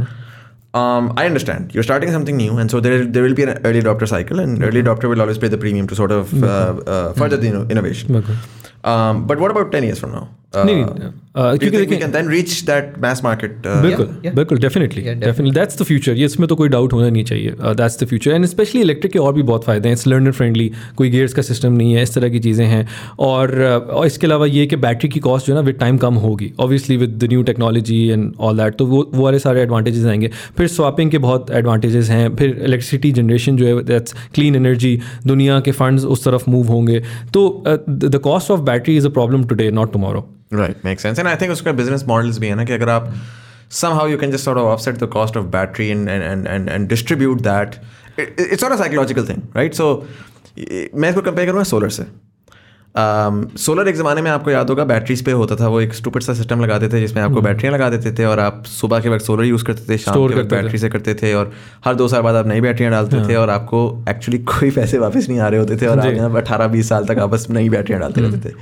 S4: Um, I understand. You're starting something new, and so there there will be an early adopter cycle, and early hmm. adopter will always pay the premium to sort of uh, hmm. uh, further hmm. the innovation. Um, but what about ten years from now?
S3: Uh, नहीं uh, क्योंकि can
S4: then reach that mass market
S3: बिल्कुल बिल्कुल definitely definitely that's the future ये इसमें तो कोई डाउट होना नहीं चाहिए that's the future and specially electric के और भी बहुत फ़ायदे हैं इट्स लर्नर फ्रेंडली कोई गेयर्स का सिस्टम नहीं है इस तरह की चीज़ें हैं uh, और, इसके अलावा ये कि बैटरी की कॉस्ट जो है ना विद टाइम कम होगी obviously with the new technology and all that तो वो वो वाले सारे एडवांटेजेस आएंगे फिर स्वापिंग के बहुत एडवांटेजेस हैं फिर इलेक्ट्रिसिटी जनरेशन जो है दैट्स क्लीन एनर्जी दुनिया के फंड उस तरफ मूव होंगे तो the cost of battery is a problem
S4: today not tomorrow right make sense and I think उसका बिजनेस मॉडल्स भी है ना कि अगर आप somehow you can just of of the the cost of battery and and, and distribute that it, it's not a psychological मैं इसको कंपेयर करूँगा सोलर से सोलर um, एक ज़माने में आपको याद होगा बैटरीज पे होता था वो एक स्टूपिड सा सिस्टम लगाते थे जिसमें आपको बैटरियाँ लगा देते थे और आप सुबह के वक्त सोलर यूज़ करते थे शाम के वक्त बैटरी से करते थे और हर दो साल बाद आप नई बैटरियाँ डालते थे हाँ। और आपको एक्चुअली कोई पैसे वापस नहीं आ रहे होते थे और आप अठारह बीस साल तक आपस में नई बैटरियाँ डालते hmm. रहते थे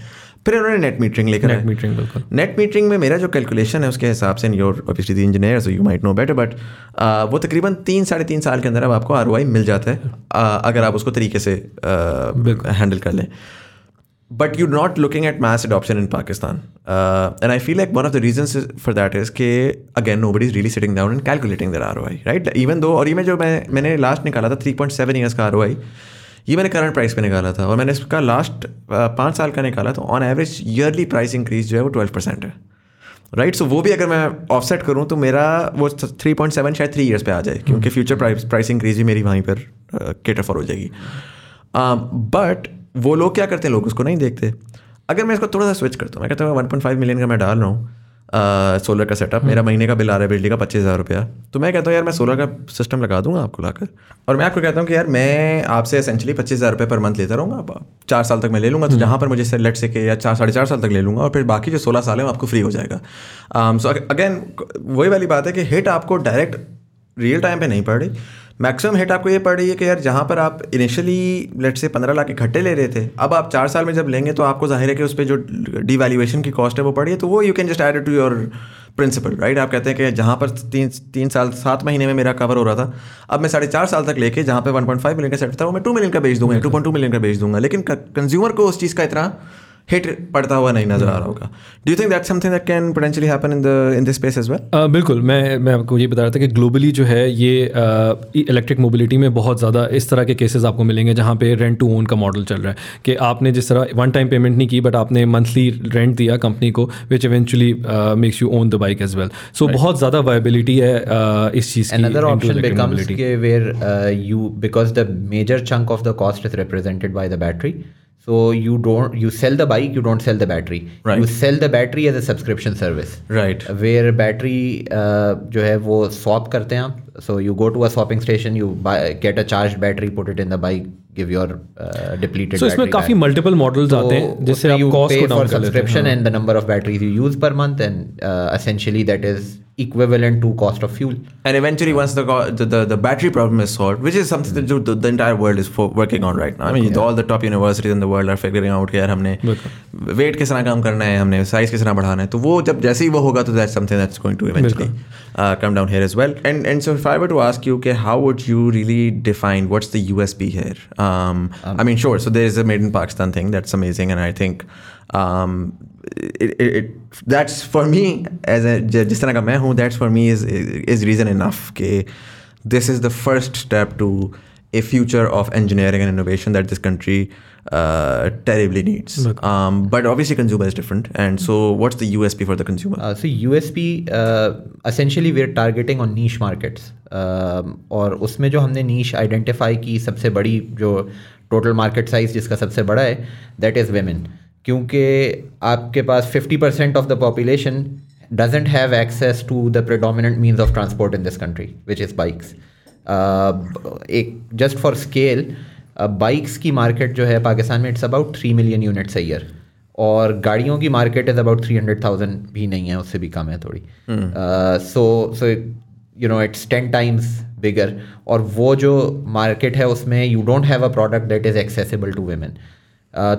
S4: फिर उन्होंने नेट मीटरिंग लेकर
S3: नेट मीटरिंग बिल्कुल
S4: नेट मीटरिंग में मेरा जो कैलकुलेशन है उसके हिसाब से your obviously engineer so you might know better but वो तकरीबन तीन साढ़े तीन साल के अंदर अब आपको आर मिल जाता है uh, अगर आप उसको तरीके से हैंडल uh, कर लें but you not looking at mass adoption in Pakistan and I feel like one of the reason for that is के again nobody is really sitting down and calculating there are right even though और ये मैं जो मैं मैंने लास्ट निकाला था थ्री पॉइंट सेवन ईयर्स का आर ये मैंने करंट प्राइस पे निकाला था और मैंने इसका लास्ट पाँच साल का निकाला तो on average yearly price increase जो है वो ट्वेल्व परसेंट है राइट right? सो so, वो भी अगर मैं ऑफसेट करूँ तो मेरा वो थ्री पॉइंट सेवन शायद थ्री ईयर्स पे आ जाए क्योंकि फ्यूचर प्राइस प्राइस इंक्रीज भी मेरी वहीं पर केटर फॉर हो जाएगी बट um, वो लोग क्या करते हैं लोग उसको नहीं देखते अगर मैं इसको थोड़ा सा स्विच करता हूँ मैं कहता हूँ वन पॉइंट फाइव मिलियन का मैं डाल रहा हूँ सोलर का सेटअप मेरा हम्म। महीने का बिल आ रहा है बिजली का पच्चीस हज़ार रुपया तो मैं कहता हूँ यार मैं सोलर का सिस्टम लगा दूंगा आपको लाकर और मैं आपको कहता हूँ कि यार मैं आपसे एसेंशली पच्चीस हज़ार रुपये पर मंथ लेता रहूँगा चार साल तक मैं ले लूँगा तो हम्म। जहाँ पर मुझे सेलेक्ट से के या चार साढ़े चार साल तक ले लूँगा और फिर बाकी जो सोलह साल है वो आपको फ्री हो जाएगा सो um, अगेन वही वाली बात है कि हिट आपको डायरेक्ट रियल टाइम पर नहीं पड़ रही मैक्सिमम हिट आपको ये पड़ रही है कि यार जहाँ पर आप इनिशियली लेट से पंद्रह लाख इकट्ठे ले रहे थे अब आप चार साल में जब लेंगे तो आपको जाहिर है कि उस पर जो डिवैल्यूएशन की कॉस्ट है वो पड़ी है तो वो you can just add to your principal right आप कहते हैं कि जहाँ पर तीन तीन साल सात महीने में मेरा कवर हो रहा था अब मैं साढ़े चार साल तक लेके जहाँ पे फाइव मिलियन का सेट था वो मैं टू मिलियन का बेच दूंगा टू पॉइंट टू मिलियन का बेच दूंगा लेकिन कंज्यूमर को उस चीज़ का इतना हिट पड़ता हुआ नहीं नजर आ रहा hmm. होगा do you think that something that can potentially happen in the in this space as well
S3: बिल्कुल मैं मैं आपको ये बता रहा था कि ग्लोबली जो है ये इलेक्ट्रिक uh, मोबिलिटी e- में बहुत ज़्यादा इस तरह के केसेस आपको मिलेंगे जहाँ पे रेंट टू ओन का मॉडल चल रहा है कि आपने जिस तरह वन टाइम पेमेंट नहीं की बट आपने मंथली रेंट दिया कंपनी को which eventually makes you own the bike as well so बहुत ज़्यादा वायबिलिटी है uh, इस
S5: चीज़ की अनदर ऑप्शन बिकम्स के where you because the major chunk of the cost is represented by the battery So you don't you sell the bike, you don't sell the battery. Right. You sell the battery as a subscription service.
S4: Right.
S5: Where battery uh, jo hai wo swap karte hain so you go to a swapping station, you buy, get a charged battery, put it in the bike, give your uh, depleted.
S3: So इसमें काफी multiple models so आते हैं
S5: जिससे आप cost को down कर subscription and the number of batteries you use per month and uh, essentially that is equivalent to cost of fuel.
S4: And eventually, once the the, the, the battery problem is solved, which is something mm-hmm. that the, the, entire world is working on right now. I mean, yeah. all the top universities in the world are figuring out कि यार हमने weight किस तरह काम करना है हमने size किस तरह बढ़ाना है तो वो जब जैसे ही वो होगा तो that's something that's going to eventually uh, come down here as well. And and so if I were to ask you, okay, how would you really define what's the USB here? Um, um, I mean, sure. So there is a made in Pakistan thing that's amazing, and I think um, it, it, it, that's for me as a जिस तरह का who that's for me is is reason enough. Okay, this is the first step to a future of engineering and innovation that this country uh, terribly needs. Um, but obviously, consumer is different. And so, what's the USP for the consumer? Uh,
S5: so USP uh, essentially we're targeting on niche markets. Um, और उसमें जो हमने नीच आइडेंटिफाई की सबसे बड़ी जो टोटल मार्केट साइज जिसका सबसे बड़ा है दैट इज़ वेमेन क्योंकि आपके पास 50 percent of the population doesn't have access to predominant predominant means of transport in this country which is bikes एक जस्ट फॉर स्केल बाइक्स की मार्केट जो है पाकिस्तान में it's about three million units year और गाड़ियों की market is about three hundred thousand भी नहीं है उससे भी कम है थोड़ी so so you know it's ten times bigger और वो जो मार्केट है उसमें you don't have a product that is accessible to women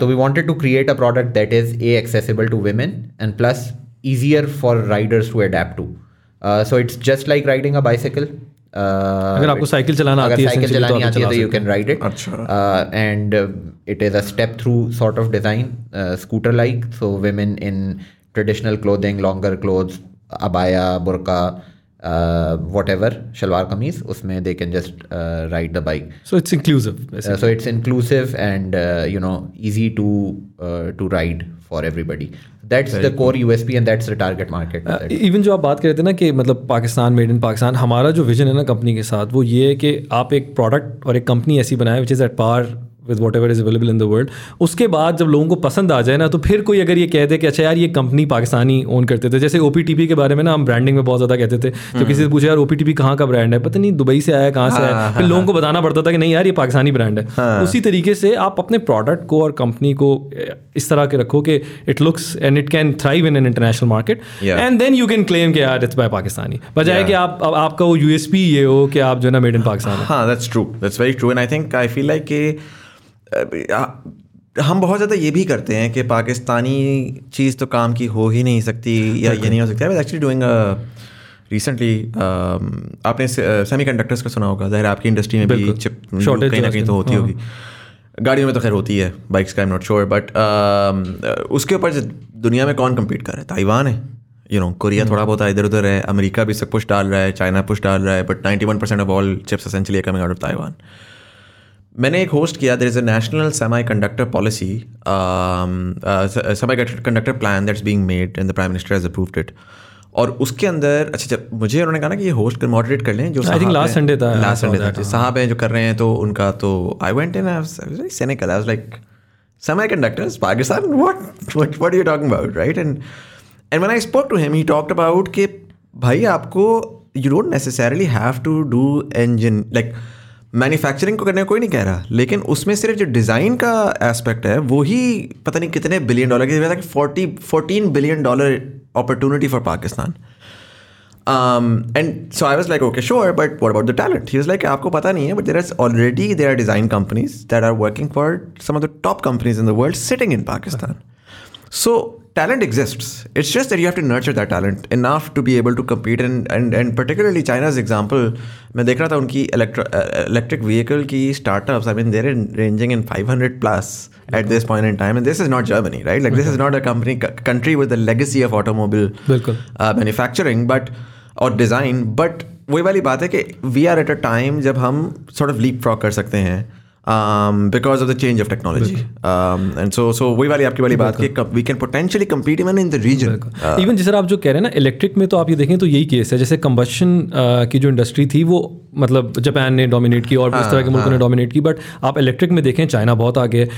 S5: तो we wanted to create a product that is a accessible to women and plus easier for riders to अडेप्टू so it's just like riding a bicycle
S3: अगर आपको साइकिल चलाना आती है
S5: साइकिल तो चलानी आती है तो you can ride it and it is a step through sort of design scooter like so women in traditional clothing longer cloth abaya बुरका whatever shalwar kameez उसमें they can just ride the bike
S3: so it's inclusive
S5: so it's inclusive and you know easy to to ride for everybody that's the core P and that's the target market
S3: even जो आप बात कर रहे थे ना कि मतलब पाकिस्तान मेड इन पाकिस्तान हमारा जो विजन है ना कंपनी के साथ वो ये है कि आप एक प्रोडक्ट और एक कंपनी ऐसी बनाए which is at par with whatever is available in the world उसके बाद जब लोगों को पसंद आ जाए ना तो फिर कोई अगर ये कह दे कि अच्छा यार ये कंपनी पाकिस्तानी ओन करते थे जैसे ओ के बारे में ना हम ब्रांडिंग में बहुत ज़्यादा कहते थे तो हम्म। किसी से पूछा यार ओ पी कहाँ का ब्रांड है पता नहीं दुबई से आया कहाँ से आया हाँ, फिर हाँ, लोगों हाँ। को बताना पड़ता था कि नहीं यार ये पाकिस्तानी ब्रांड है उसी तरीके से आप अपने प्रोडक्ट को और कंपनी को इस तरह के रखो कि it looks and it can thrive in an international market and then you can claim के यार इट्स बाय पाकिस्तानी बजाय कि आप आपका वो यू ये हो कि आप जो है ना मेड इन पाकिस्तान हाँ
S5: that's true that's very true and I think I feel like हम बहुत ज़्यादा ये भी करते हैं कि पाकिस्तानी चीज़ तो काम की हो ही नहीं सकती या ये नहीं हो सकती आई एक्चुअली डूइंग रिसेंटली आपने सेमी कंडक्टर्स का सुना होगा ज़ाहिर आपकी इंडस्ट्री में भी चिप तो कहीं ना कहीं तो होती हाँ। होगी गाड़ियों में तो खैर होती है बाइक्स का एम नॉट श्योर बट उसके ऊपर दुनिया में कौन कम्पीट कर रहा है ताइवान है यू नो कोरिया हम्म। थोड़ा बहुत इधर उधर है अमेरिका भी सब कुछ डाल रहा है चाइना पुश डाल रहा है but ninety one percent of all chips essentially coming out of Taiwan मैंने एक होस्ट किया there is a national semiconductor policy semiconductor plan that's being made and the prime minister has approved it और उसके अंदर अच्छा जब मुझे उन्होंने कहा ना कि ये होस्ट कर मॉडरेट कर लें
S3: जो आई थिंक
S5: लास्ट संडे
S3: था लास्ट संडे
S5: था साहब हैं जो कर रहे हैं तो उनका तो I went in सेनेकल I was like semiconductor Pakistan what what are you talking about right and and when I spoke to him he talked about कि भाई आपको you don't necessarily have to do engine like manufacturing को करने का कोई नहीं कह रहा लेकिन उसमें सिर्फ जो डिज़ाइन का एस्पेक्ट है वो ही पता नहीं कितने बिलियन डॉलर की forty fourteen billion dollar opportunity for Pakistan and so I was like okay sure but what about the talent he is like आपको पता नहीं है but there is already there are design companies that are working for some of the top companies in the world sitting in Pakistan so talent exists it's just that you have to nurture that talent enough to be able to and and and, and particularly china's example मैं देख रहा था उनकी इलेक्ट्रिक व्हीकल uh, की startup I mean there in ranging in five hundred plus at this point in time and this is not Germany right like this is not a company country with the legacy of automobile manufacturing but और डिज़ाइन बट वही वाली बात है कि we are at a time जब हम सॉर्ट ऑफ लीप फ्रॉक कर सकते हैं um, because of the change of technology. Um, and so so वही वाली आपकी वाली बात कि we can potentially compete even in the region.
S3: Uh, even जैसे आप जो कह रहे हैं ना इलेक्ट्रिक में तो आप ये देखें तो यही केस है जैसे कंबशन uh, की जो इंडस्ट्री थी वो मतलब जापान ने डोमिनेट की और इस हाँ, तरह के मुल्कों ने डोमिनेट हाँ। की बट आप इलेक्ट्रिक में देखें चाइना बहुत आगे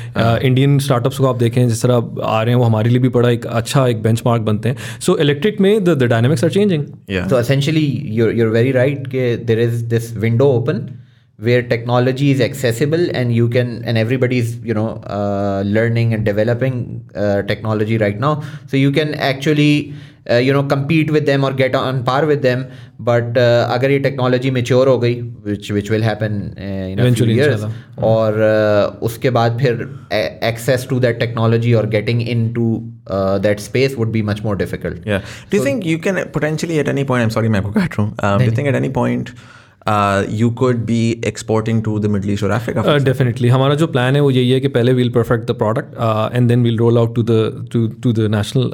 S3: इंडियन स्टार्टअप्स हाँ। uh, को आप देखें जिस तरह आ रहे हैं वो हमारे लिए भी बड़ा एक अच्छा एक बेंच बनते हैं सो इलेक्ट्रिक में द डायनेमिक्स आर चेंजिंग
S5: तो असेंशली यूर वेरी राइट के there is this window open where technology is accessible and you can and everybody's you know uh, learning and developing uh, technology right now so you can actually uh, you know compete with them or get on par with them but uh, agar ye technology mature ho gayi which which will happen uh, in Eventually, a few years or उसके बाद फिर access to that technology or getting into uh, that space would be much more difficult yeah
S3: do so, you think you can potentially at any point i'm sorry मैं आपको काट रहा um, do you think at any point uh, you could be exporting to the middle east और अफ्रीका डेफिनेटली हमारा जो प्लान है वो यही है कि पहले we'll perfect the product and then we'll roll out to the to to the national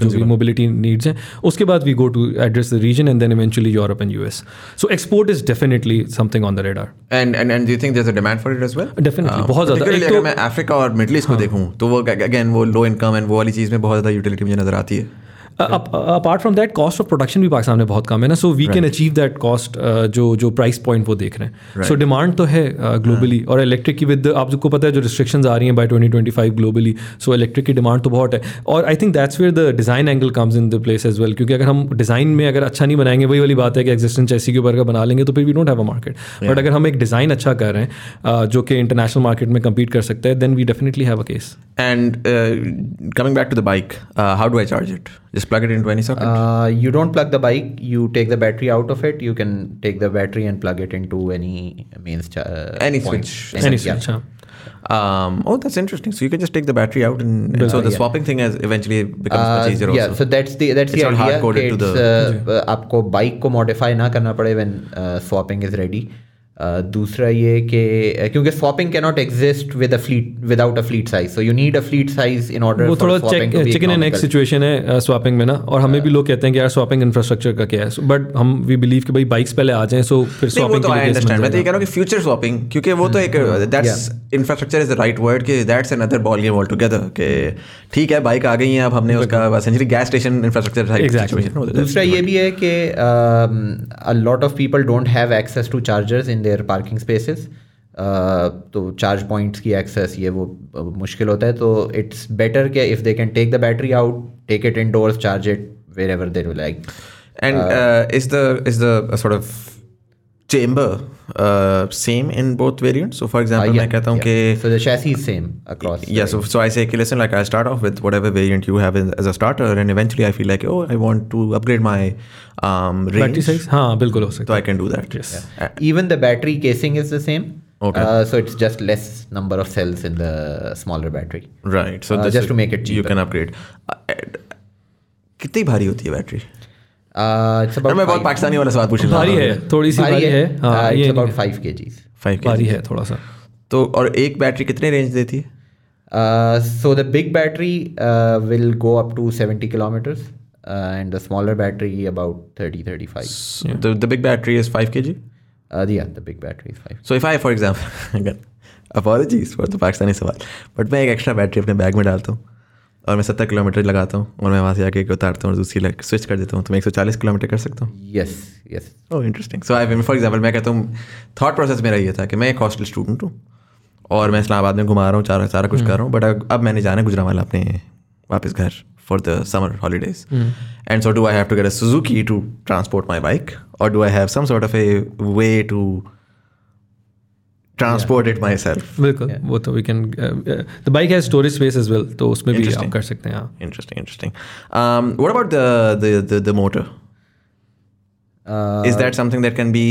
S3: जो भी मोबिलिटी नीड्स हैं उसके बाद we go to address the region and then eventually Europe and US so export is definitely something on the radar
S5: and and and do think there is a demand for it as well
S3: definitely बहुत ज्यादा
S5: एक तो मैं अफ्रीका और मिडल ईस्ट को देखूं तो वो अगेन वो लो इनकम एंड वो वाली चीज में बहुत ज्यादा यूटिलिटी मुझे नजर आती है
S3: apart from that cost of production भी पाकिस्तान में बहुत कम है ना so we can achieve that cost जो जो प्राइस पॉइंट वो देख रहे हैं सो डिमांड तो है ग्लोबली uh, हाँ। और इलेक्ट्रिक की विद आप सबको पता है जो रिस्ट्रिक्शन आ रही हैं twenty five globally so electric की डिमांड तो बहुत है और I think that's where the design angle comes in the place as well क्योंकि अगर हम डिज़ाइन में अगर अच्छा नहीं बनाएंगे वही वाली बात है कि एक्जिस्टेंस ऐसी के ऊपर अगर बना लेंगे तो फिर we don't have a market but अगर हम एक डिज़ाइन अच्छा कर रहे हैं uh, जो कि इंटरनेशनल मार्केट में कम्पीट कर सकते हैं then we definitely have a case
S5: And uh, coming back to the bike, uh, how do I charge it? Just plug it into any socket? Uh, you don't plug the bike. You take the battery out of it. You can take the battery and plug it into any mains uh,
S3: any point. switch. Any, any switch. Yeah.
S5: Um, oh, that's interesting. So you can just take the battery out, and, and so the yeah. swapping thing has eventually becomes much easier. Yeah, also. so that's the that's it's the idea. Hard coded to the. Uh, uh आपको बाइक को मॉडिफाई ना करना पड़े when uh, swapping is ready. Uh, दूसरा ये कि uh, क्योंकि swapping can not exist with a fleet without a fleet size so you need a fleet size in order वो थोड़ा
S3: चिकन एंड एग सिचुएशन है स्वैपिंग uh, में ना और हमें भी लोग कहते हैं कि यार स्वैपिंग इंफ्रास्ट्रक्चर का क्या है बट हम वी बिलीव कि भाई बाइक्स पहले आ जाएं सो
S5: फिर स्वैपिंग तो आई अंडरस्टैंड मैं तो ये कह रहा हूं कि फ्यूचर स्वैपिंग क्योंकि वो तो एक that's infrastructure is the right word कि that's another ball game all together कि ठीक है बाइक आ गई है अब हमने उसका एसेंशियली गैस स्टेशन
S3: इंफ्रास्ट्रक्चर
S5: दूसरा ये भी है कि a lot of people don't have access to chargers in their parking spaces तो चार्ज पॉइंट्स की एक्सेस ये वो uh, मुश्किल होता है तो इट्स बेटर के if they can take the battery out take it indoors charge it wherever there like and is the is the sort of chamber uh, same in both variants? So for example, uh, yeah, मैं yeah. so the chassis is same across. Yeah, so so I say कि listen, like I start off with whatever variant you have in, as a starter, and eventually I feel like oh I want to upgrade my um, range. Battery
S3: हाँ बिल्कुल So
S5: I can do that. Yes. Yeah. Even the battery casing is the same. Okay. Uh, so it's just less number of cells in the smaller battery. Right. So uh, just to make it cheaper. You can upgrade. Uh, uh, कितनी भारी होती है बैटरी Uh, बहुत पाकिस्तानी वाला सवाल पूछ
S3: है थोड़ा सा
S5: तो और एक बैटरी कितने रेंज देती है so the big battery will go up kilometres and the smaller battery about 30 35 the big battery is 5 KG big battery सवाल बट मैं एक एक्स्ट्रा बैटरी अपने बैग में डालता हूँ और मैं सत्तर किलोमीटर लगाता हूँ और मैं वहाँ से आके उतारता हूँ और दूसरी लग स्विच कर देता हूँ तो मैं एक सौ चालीस किलोमीटर कर सकता हूँ yes yes oh interesting so I for example मैं कहता हूँ थाट प्रोसेस मेरा ये था कि मैं एक हॉस्टल स्टूडेंट हूँ और मैं इस्लामाबाद में घुमा रहा हूँ चारा सारा कुछ hmm. कर रहा हूँ बट अब मैंने जाना गुजरा वाला अपने वापस घर for the summer holidays and so do I have to get a Suzuki to transport my bike और do I have some sort of a way to transport it myself
S3: बिल्कुल वो तो we can the bike has storage space as well तो उसमें
S5: भी हम कर सकते हैं interesting interesting what about the motor is that something that can be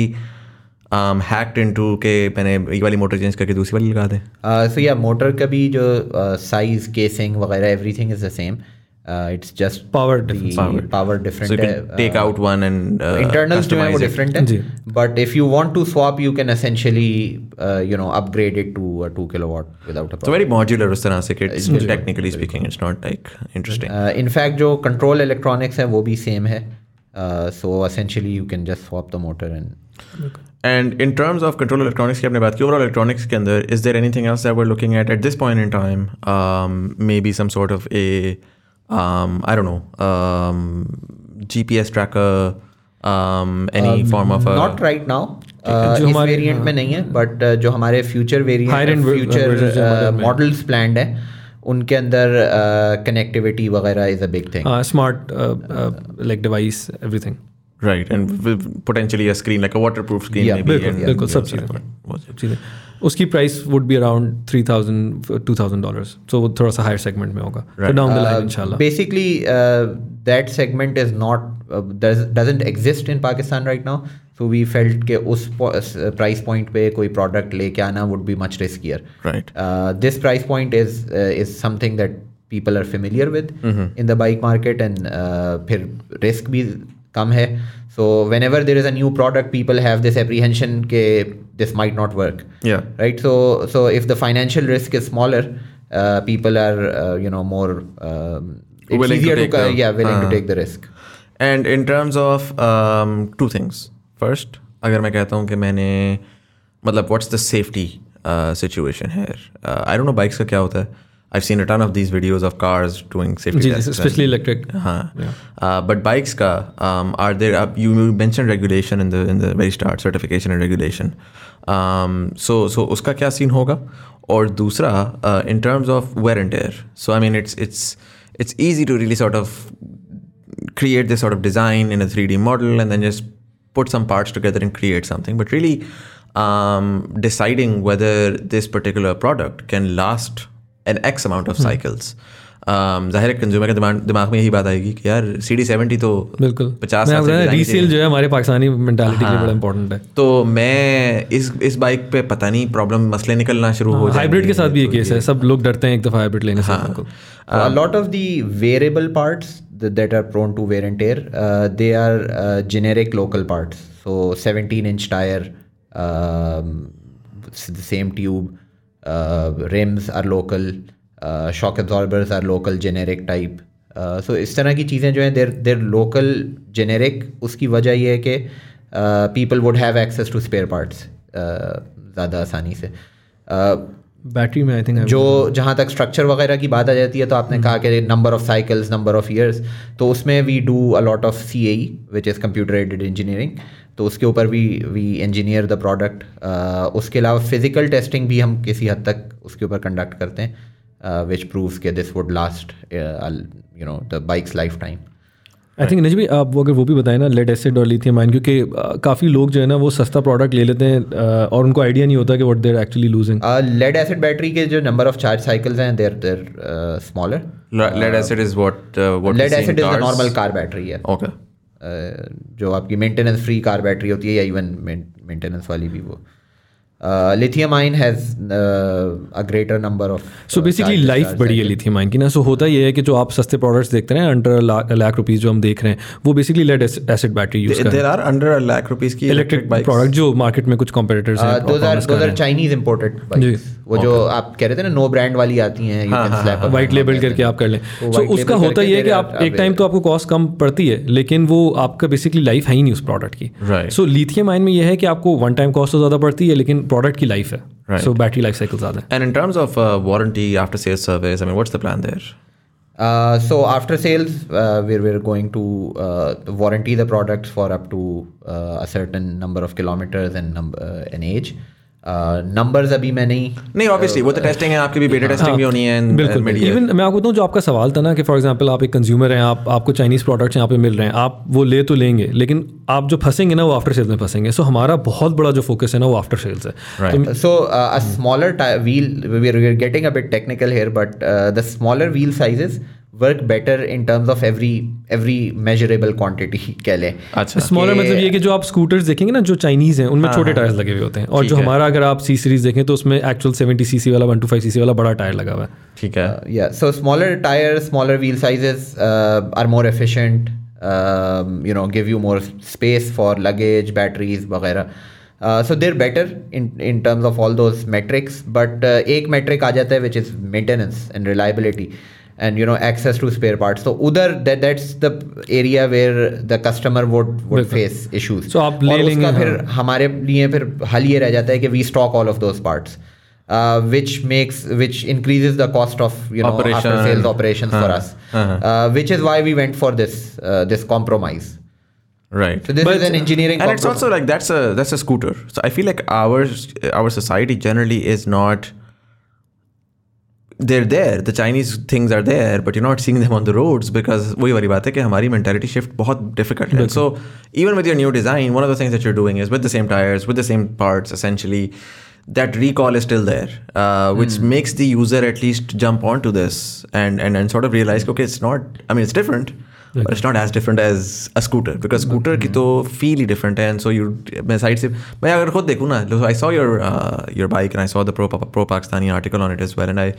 S5: hacked into के मैंने ये वाली मोटर चेंज करके दूसरी वाली लगा दें सो या मोटर का भी जो साइज़ uh, केसिंग वगैरह everything is the same Uh, it's just
S3: power different
S5: power.
S3: power
S5: different so you can uh, take out one and uh, internals do different but if you want to swap you can essentially uh, you know upgrade it to a 2 kilowatt without a problem so very modular ustana circuit technically speaking it's not like interesting uh, in fact jo control electronics hai wo bhi same hai uh, so essentially you can just swap the motor and and in terms of control electronics की have बात की ओवरऑल इलेक्ट्रॉनिक्स के अंदर is there anything else that we're looking at at this point in time? Um, maybe some sort of a um, I don't know, um, GPS tracker, um, any um, form of a not right now. Uh, इस वेरिएंट में नहीं है बट uh, जो हमारे future variant future models plan है उनके अंदर कनेक्टिविटी वगैरह is a big thing
S3: smart like device everything
S5: right and potentially screen like a waterproof screen बिल्कुल सब चीज़ें
S3: उसकी price would be around three thousand two thousand dollars dollars. So, थोड़ा सा हायर सेगमेंट में होगा right. so down the line, uh, inshallah.
S5: basically uh, that segment is not uh, does, not exist in Pakistan right now so we felt के उस price point पे a product लेके आना would be much riskier right this price point is something that people are familiar with mm-hmm. in the bike market and uh, risk भी कम है so whenever there is a new product people have this apprehension के this might not work right so so if the financial risk is smaller people are you know more willing to ah. take the risk and in terms of um, two things अगर मैं कहता हूँ कि मैंने मतलब व्हाट्स द सेफ्टी सिचुएशन है आई डोंट नो बाइक्स का क्या होता है I've seen a ton of these videos of cars doing safety
S3: Jesus, tests, especially
S5: and,
S3: electric.
S5: Uh-huh. Yeah. Uh, but bikes, ka, um, are there? Uh, you mentioned regulation in the in the very start, certification and regulation. Um, so so uska kya scene hoga? Or dusra uh, in terms of wear and tear. So I mean, it's it's it's easy to really sort of create this sort of design in a 3D model and then just put some parts together and create something. But really. Um, deciding whether this particular product can last N X amount of cycles जाहिर है कंज्यूमर के दिमाग दिमाग में यही बात आएगी कि यार सी डी सेवेंटी तो
S3: बिल्कुल पचास रीसेल जो है हमारे पाकिस्तानी मेंटालिटी हाँ, बड़ा इंपॉर्टेंट है
S5: तो मैं इस इस बाइक पे पता नहीं प्रॉब्लम मसले निकलना शुरू हाँ, हो
S3: हाइब्रिड के साथ भी ये केस तो है सब लोग डरते हैं एक दफ़ा हाइब्रिड लेने हाँ lot of the wearable parts that are prone to wear and tear they are generic local parts so parts inch tyre
S5: same tube um, rims are local shock absorbers are local generic type so इस तरह की चीज़ें जो हैं देर देर लोकल जेनेरिक उसकी वजह यह है कि people would have access to spare parts ज़्यादा आसानी से
S3: uh, बैटरी में आई थिंक
S5: जो जहाँ तक स्ट्रक्चर वगैरह की बात आ जाती है तो आपने कहा कि number of cycles number of years तो उसमें we do a lot of C A which is computer aided engineering तो उसके ऊपर भी वी इंजीनियर द प्रोडक्ट उसके अलावा फिजिकल टेस्टिंग भी हम किसी हद तक उसके ऊपर कंडक्ट करते हैं विच प्रूव्स के this would last
S3: you know the bike's lifetime I think नजबी आप वो अगर वो भी बताएं ना लेड एसिड और लिथियम आयन क्योंकि काफ़ी लोग जो है ना वो सस्ता प्रोडक्ट ले लेते हैं और उनको आइडिया नहीं होता कि what there actually losing
S5: lead acid battery के जो नंबर ऑफ चार्ज साइकिल्स हैं there there smaller lead acid is what lead acid is normal car battery है ओके जो आपकी मेंटेनेंस फ्री कार बैटरी होती है या इवन मेंटेनेंस वाली भी वो lithium ion has a greater number of
S3: so basically life बड़ी है लिथियम आइन की ना सो so होता ये है कि जो आप सस्ते प्रोडक्ट्स देखते हैं अंडर लाख रुपीज जो हम देख रहे हैं वो basically lead acid battery
S5: use there are under lakh rupees की इलेक्ट्रिक प्रोडक्ट जो
S3: मार्केट में
S5: कुछ कॉम्पिटिटर्स हैं those are those are Chinese imported वो जो आप कह रहे थे ना नो ब्रांड वाली आती हैं वाइट हाँ, लेबल हाँ,
S3: हाँ, करके आप कर लें सो उसका होता ये है कि आप एक टाइम तो आपको कॉस्ट कम पड़ती है लेकिन वो आपका बेसिकली लाइफ है ही नहीं उस प्रोडक्ट
S5: की सो
S3: लिथियम आइन में यह है कि आपको वन टाइम कॉस्ट तो ज़्यादा पड़ती है लेकिन Product की life है right. so battery life cycles are
S5: there. and in terms of uh, warranty after sales service I mean what's the plan there uh, so after sales uh, we're, we're going to warranty the products for up to a certain number of kilometers and num- an age numbers uh, अभी मैं नहीं
S3: नहीं ऑब्वियसली वो तो टेस्टिंग uh, है आपके भी बेटा हाँ। टेस्टिंग भी होनी है बिल्कुल इवन मैं आपको बताऊँ जो आपका सवाल था ना कि फॉर एग्जांपल आप एक कंज्यूमर हैं आप आपको चाइनीज़ प्रोडक्ट्स यहाँ पे मिल रहे हैं आप वो ले तो लेंगे लेकिन आप जो फंसेंगे ना वो आफ्टर सेल्स में फंसेंगे सो हमारा बहुत बड़ा जो फोकस है ना वो
S5: आफ्टर सेल्स है so a smaller wheel we are getting a bit technical here but the smaller wheel sizes work better in terms of every every measurable quantity कह लें
S3: अच्छा स्मॉलर मतलब ये कि जो आप स्कूटर्स देखेंगे ना जो चाइनीज़ हैं उनमें हाँ, छोटे टायर्स हाँ, हाँ। लगे हुए होते हैं और जो हमारा अगर आप सी सीरीज़ देखें तो उसमें एक्चुअल सेवेंटी सी सी वाला वन टू फाइव सी वाला बड़ा टायर लगा हुआ है
S5: ठीक है या so smaller tyre smaller wheel sizes are more efficient you know give you more space for luggage batteries वगैरह so there better in in terms of all those metrics but एक मेट्रिक आ जाता है which is maintenance and reliability and you know access to spare parts so udhar that that's the area where the customer would would face issues
S3: so
S5: aap le lenge फिर हमारे लिए फिर हल ये रह जाता है कि we stock all of those parts uh, which makes which increases the cost of you know Operation. after sales operations for us uh, which is why we went for this uh, this compromise right so this but, is an engineering and it's also like that's a that's a scooter so i feel like our our society generally is not they're there the chinese things are there but you're not seeing them on the roads because वही वाली बात है कि हमारी mentality shift बहुत difficult so even with your new design one of the things that you're doing is with the same tires with the same parts essentially that recall is still there uh, which mm. makes the user at least jump onto this and and and sort of realize okay it's not i mean it's different but it's not as different as a scooter because scooter mm. की तो feel different है and so you मैं side से मैं अगर खुद देखूँ ना I saw your uh, your bike and I saw the pro pro Pakistani article on it as well and I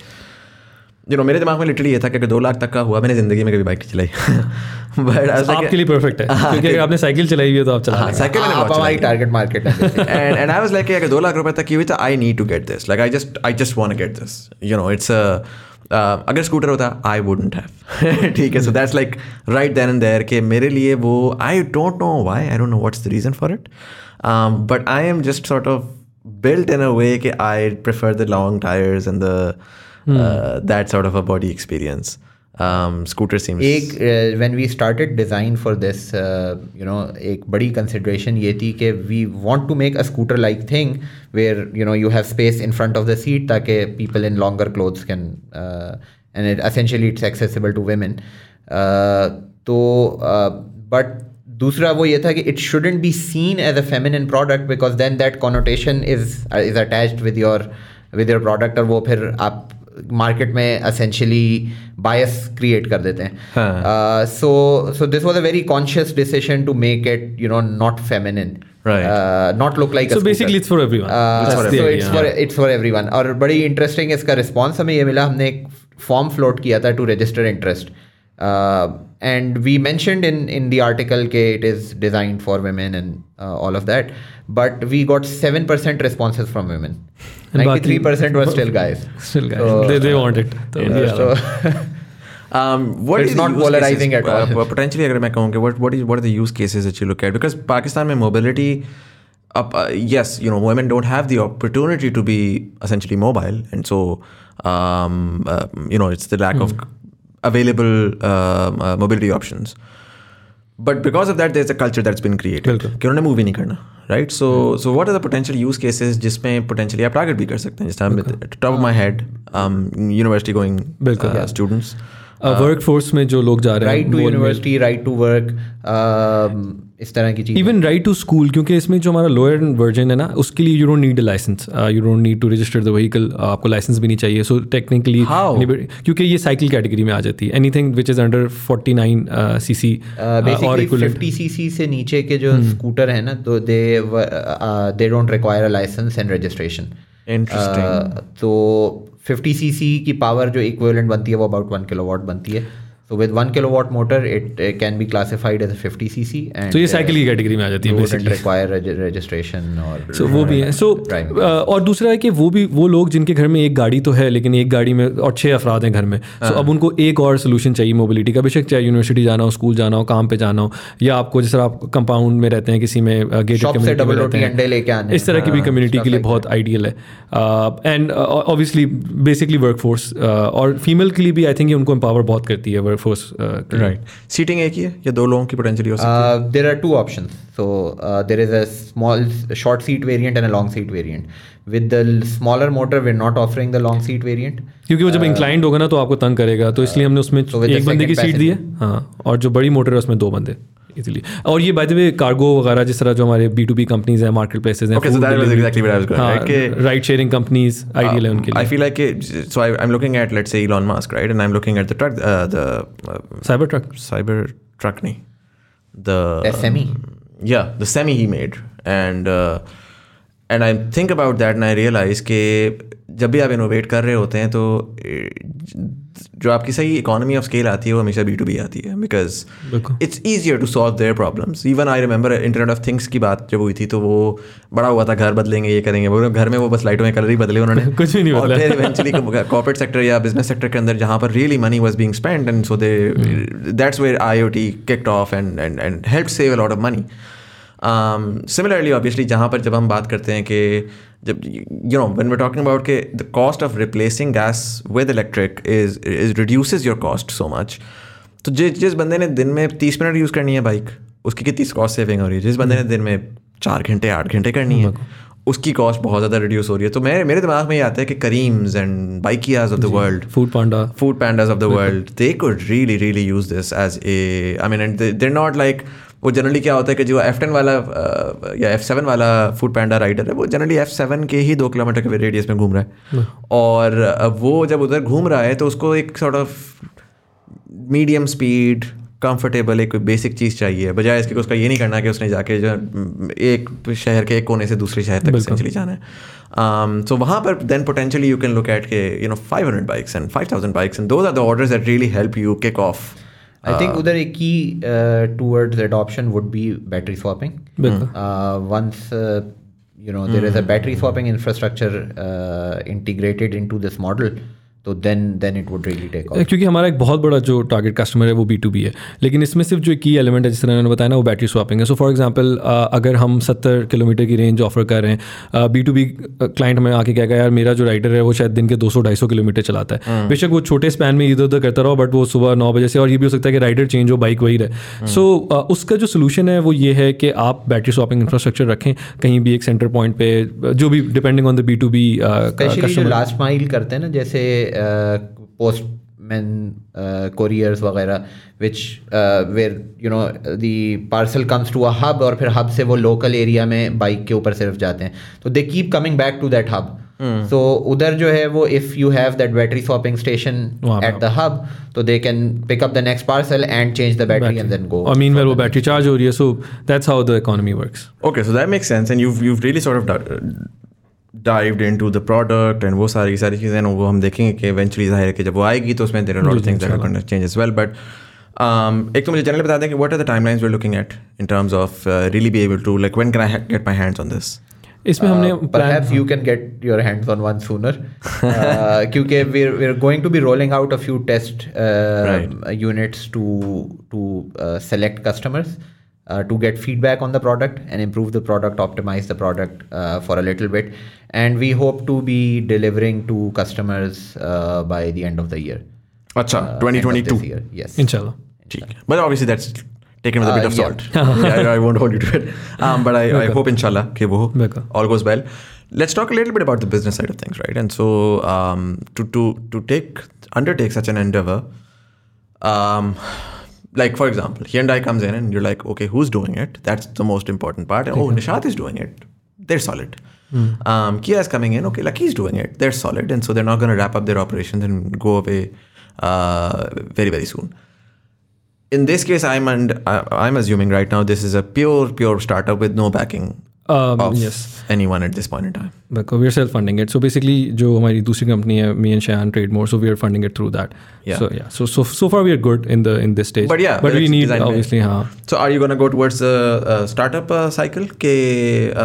S5: you know मेरे दिमाग में लिटरली ये था कि दो लाख तक का हुआ मैंने जिंदगी में कभी बाइक चलाई
S3: बट आपके लिए परफेक्ट है हाँ, क्योंकि आपने साइकिल चलाई हुई है तो आप चला
S5: साइकिल हाँ, मैंने आप हमारी target market and and I was like अगर दो लाख रुपए तक की हुई तो I need to get this like I just I just want to get this you know it's a अगर स्कूटर होता आई वुडेंट हैव ठीक है so that's like right then and there के मेरे लिए वो I don't know why I don't know what's the reason for it but I M just sort of built in a way के I prefer the long tyres and the Hmm. Uh, that sort of a body experience. Um, scooter seems. एक uh, when we started design for this, uh, you know, एक बड़ी consideration ये थी कि we want to make a scooter like thing where you know you have space in front of the seat ताकि people in longer clothes can uh, and it essentially it's accessible to women. Uh, तो uh, but दूसरा वो ये था कि it shouldn't be seen as a feminine product because then that connotation is is attached with your with your product और वो फिर आप मार्केट में असेंशली बायस क्रिएट कर देते हैं so so this was a very conscious decision to make it you know not feminine not look like so basically it's for everyone it's for it's for everyone और बड़ी इंटरेस्टिंग इसका रिस्पांस हमें ये मिला हमने एक फॉर्म फ्लोट किया था to register interest Uh, and we mentioned in in the article that it is designed for women and uh, all of that, but we got seven percent responses from women. Ninety three percent were still guys.
S3: Still guys. So, they, they want it. So, yeah,
S5: yeah. So, Um, what is not polarizing cases, at all. Uh, potentially, अगर मैं कहूँ कि what what is what are the use cases that you look at? Because Pakistan में mobility up, uh, yes, you know, women don't have the opportunity to be essentially mobile, and so um, uh, you know, it's the lack mm. of hmm available uh, uh, mobility options. But because of that, there's a culture that's been created. move Right? So, hmm. so what are the potential use cases just may potentially a target beaker sector? Just I'm with top of my head, um, university going uh, students.
S3: Uh, workforce force में जो लोग जा रहे
S5: हैं right to university right to इस तरह की चीज
S3: इवन राइट टू स्कूल क्योंकि इसमें जो हमारा लोअर वर्जन है ना उसके लिए you don't need a licence you don't need to register the vehicle आपको लाइसेंस भी नहीं चाहिए सो टेक्निकली क्योंकि ये साइकिल कैटेगरी में आ जाती है anything which is under forty nine C C
S5: और फिफ्टी सी सी से नीचे के जो स्कूटर hmm. है ना तो they they don't require a licence and registration तो फिफ्टी सी सी की पावर जो इक्विवेलेंट बनती है वो अबाउट 1 किलोवाट बनती है So with one kilo watt motor it can be classified as fifty C C and
S3: ये साइकिल की कैटेगरी uh, में आ जाती
S5: है रिक्वायर रजिस्ट्रेशन और.
S3: सो वो भी है. सो uh, और दूसरा है कि वो भी वो लोग जिनके घर में एक गाड़ी तो है लेकिन एक गाड़ी में और छः अफराद हैं घर में. सो हाँ। अब उनको एक और सोल्यूशन चाहिए मोबिलिटी का बेशक चाहे यूनिवर्सिटी जाना हो स्कूल जाना हो काम पे जाना हो या आपको जैसे आप कंपाउंड में रहते हैं किसी में
S5: uh,
S3: आने इस तरह की भी कम्युनिटी हाँ, के लिए बहुत आइडियल है and obviously basically work force और फीमेल के लिए भी आई थिंक ये उनको एम्पावर बहुत करती है फोर्स राइट सीटिंग एक ही है या दो लोगों की पोटेंशियली हो सकती है
S5: there are two option so there is a small short seat variant and a long seat variant with the smaller motor we not offering the long seat variant
S3: क्योंकि वो जब इंक्लाइंड uh, होगा ना तो आपको तंग करेगा तो इसलिए uh, हमने उसमें एक बंदे की सीट दी है हाँ और जो बड़ी मोटर है उसमें दो बंदे इजिली और ये बाय द वे कार्गो वगैरह जिस तरह जो हमारे बी टू बी कंपनीज हैं मार्केट प्लेसेज
S5: हैं राइट
S3: शेयरिंग कंपनीज आइडियल है उनके
S5: लिए I feel like so I am looking at let's say Elon Musk right and I am looking at the truck the
S3: cyber truck
S5: cyber truck नहीं द सेमी या the semi he made and and I think about that and I realise के जब भी आप इनोवेट कर रहे होते हैं तो जो आपकी सही इकोनॉमी ऑफ स्केल आती है वो हमेशा बी टू बी आती है because it's easier to solve their problems even I remember internet of things की बात जब हुई थी तो वो बड़ा हुआ था घर बदलेंगे ये करेंगे बोलो घर में वो बस लाइटों में कलर ही बदले उन्होंने
S3: कुछ भी
S5: नहीं कॉर्पोरेट सेक्टर या बिजनेस सेक्टर के अंदर जहाँ पर really money was being spend and so they that's where I O T kit off and and and help save a lot of money similarly obviously जहाँ पर जब हम बात करते हैं कि जब you know one were talking about के the cost of replacing gas with electric is is reduce your cost so much तो जिस जिस बंदे ने दिन में तीस मिनट यूज़ करनी है बाइक उसकी कितनी कॉस्ट सेविंग हो रही है जिस बंदे ने हम्म। दिन में चार घंटे आठ घंटे करनी है उसकी कॉस्ट बहुत ज़्यादा रिड्यूस हो रही है तो मेरे मेरे दिमाग में ये आता है कि Careems and बाइकियाज of the world
S3: food Panda
S5: food pandas of the world they could really really use this as a I mean and there not like वो जनरली क्या होता है कि जो एफ टेन वाला या एफ सेवन वाला फूड पैंडा राइडर है वो जनरली एफ सेवन के ही दो किलोमीटर के रेडियस में घूम रहा है हाँ। और वो जब उधर घूम रहा है तो उसको एक sort of medium speed comfortable एक बेसिक चीज़ चाहिए बजाय इसके उसका ये नहीं करना कि उसने जाके जो एक शहर के एक कोने से दूसरे शहर तक चली जाना है सो um, वहाँ पर then potentially you can look at के you know five hundred bikes and five thousand bikes and those are the orders that really help you cake off I think other key की towards adoption would be battery swapping. Uh, once uh, you know there is a hmm. battery swapping infrastructure uh, integrated into this model, तो then then it would really take off
S3: क्योंकि हमारा एक बहुत बड़ा जो टारगेट कस्टमर है वो बी टू बी है लेकिन इसमें सिर्फ जो की एलिमेंट है जिस तरह उन्होंने बताया ना वो बैटरी स्वापिंग है सो फॉर एग्जाम्पल अगर हम सत्तर किलोमीटर की रेंज ऑफर कर रहे हैं बी टू बी क्लाइंट हमें आके कहेगा यार मेरा जो राइडर है वो शायद दिन के दो सौ ढाई सौ किलोमीटर चलाता है हाँ। बेशक वो छोटे स्पैन में इधर उधर करता रहो बट वो सुबह नौ बजे से और ये भी हो सकता है कि राइडर चेंज हो बाइक वही रहे सो हाँ। उसका जो सोल्यूशन है वो ये है कि आप बैटरी स्वापिंग इंफ्रास्ट्रक्चर रखें कहीं भी एक सेंटर पॉइंट पे जो भी depending on the B to B
S5: last mile करते हैं ना जैसे पोस्ट मैन कोरियर्स वगैरह which where you know know parcel comes to a hub और फिर हब से वो लोकल एरिया में बाइक के ऊपर सिर्फ जाते हैं तो they keep coming back to that hub so उधर जो है वो if you have that battery swapping station at the hub तो they can pick up the next parcel and change the battery
S3: and
S5: then go
S3: I mean where वो बैटरी चार्ज हो रही है so that's how the economy works
S5: okay so that makes sense and you you really sort of dived in to the product and वो सारी सारी चीज़ें वो हम देखेंगे कि इवेंचुअली जाहिर है कि जब वो आएगी तो उसमें there lot things change as well but एक तो मुझे जनरली बता दें कि what are the time line we looking at in terms of really be able to like one can I get my hands on this इसमें हमने perhaps you can get your hands on one sooner क्योंकि we are going to be rolling out a few test units to to select customers Uh, to get feedback on the product and improve the product, optimize the product uh, for a little bit. And we hope to be delivering to customers uh, by the end of the year. Acha, uh, 2022. Year. Yes.
S3: Inshallah. Inshallah.
S5: But obviously, that's taken with a uh, bit of salt. Yeah. yeah, I won't hold you to it. Um, but I, I hope, inshallah, ke wo, all goes well. Let's talk a little bit about the business side of things, right? And so, um, to, to, to take undertake such an endeavor, um, like for example, Hyundai comes in and you're like, okay, who's doing it? That's the most important part. And, oh, Nishat is doing it. They're solid. Mm. Um, Kia is coming in. Okay, Lucky's doing it. They're solid, and so they're not going to wrap up their operations and go away uh, very very soon. In this case, I'm and uh, I'm assuming right now this is a pure pure startup with no backing Um, of yes. anyone at this point in time. But we
S3: are self funding it. So basically, जो हमारी दूसरी कंपनी है, me and Shayan trade more, so we are funding it through that. Yeah. So yeah. So so so far we are good in the in this stage.
S5: But yeah.
S3: But we need obviously हाँ.
S5: So are you gonna go towards the uh, startup uh, cycle के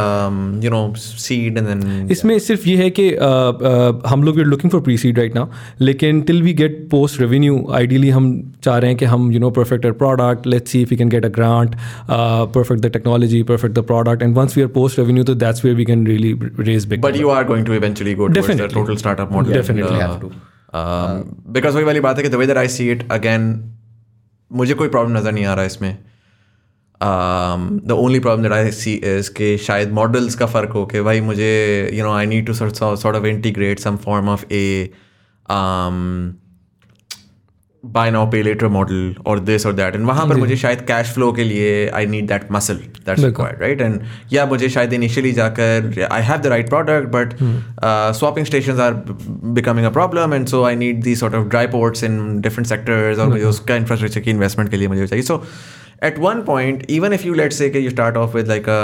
S5: um, you
S3: know seed and then. इसमें
S5: सिर्फ ये है कि हम लोग
S3: we are looking for pre-seed right now. लेकिन till we get post revenue, ideally हम चाह रहे हैं कि हम you know perfect our product. Let's see if we can get a grant, uh, perfect the technology, perfect the product, and once we are post revenue, so that's where we can really raise
S5: big. But number. you are going to eventually go towards Definitely. the total startup model.
S3: Yeah, definitely and, uh, have to. Um,
S5: uh, because वही वाली बात है कि the whether I see it again मुझे कोई प्रॉब्लम नज़र नहीं आ रहा है इसमें the only problem that I see is के शायद मॉडल्स का फ़र्क हो कि भाई मुझे you know I need sort of integrate some form of a um, buy now pay later model और दिस और दैट एंड वहाँ पर मुझे शायद कैश फ्लो के लिए I need that muscle that's required right and या मुझे शायद इनिशियली जाकर I have the right product but swapping station are becoming a problem and so I need the sort of dry ports in different sectors और मुझे उसका इंफ्रास्ट्रक्चर की इन्वेस्टमेंट के लिए मुझे चाहिए so at one point, even if you let's say you start off with like a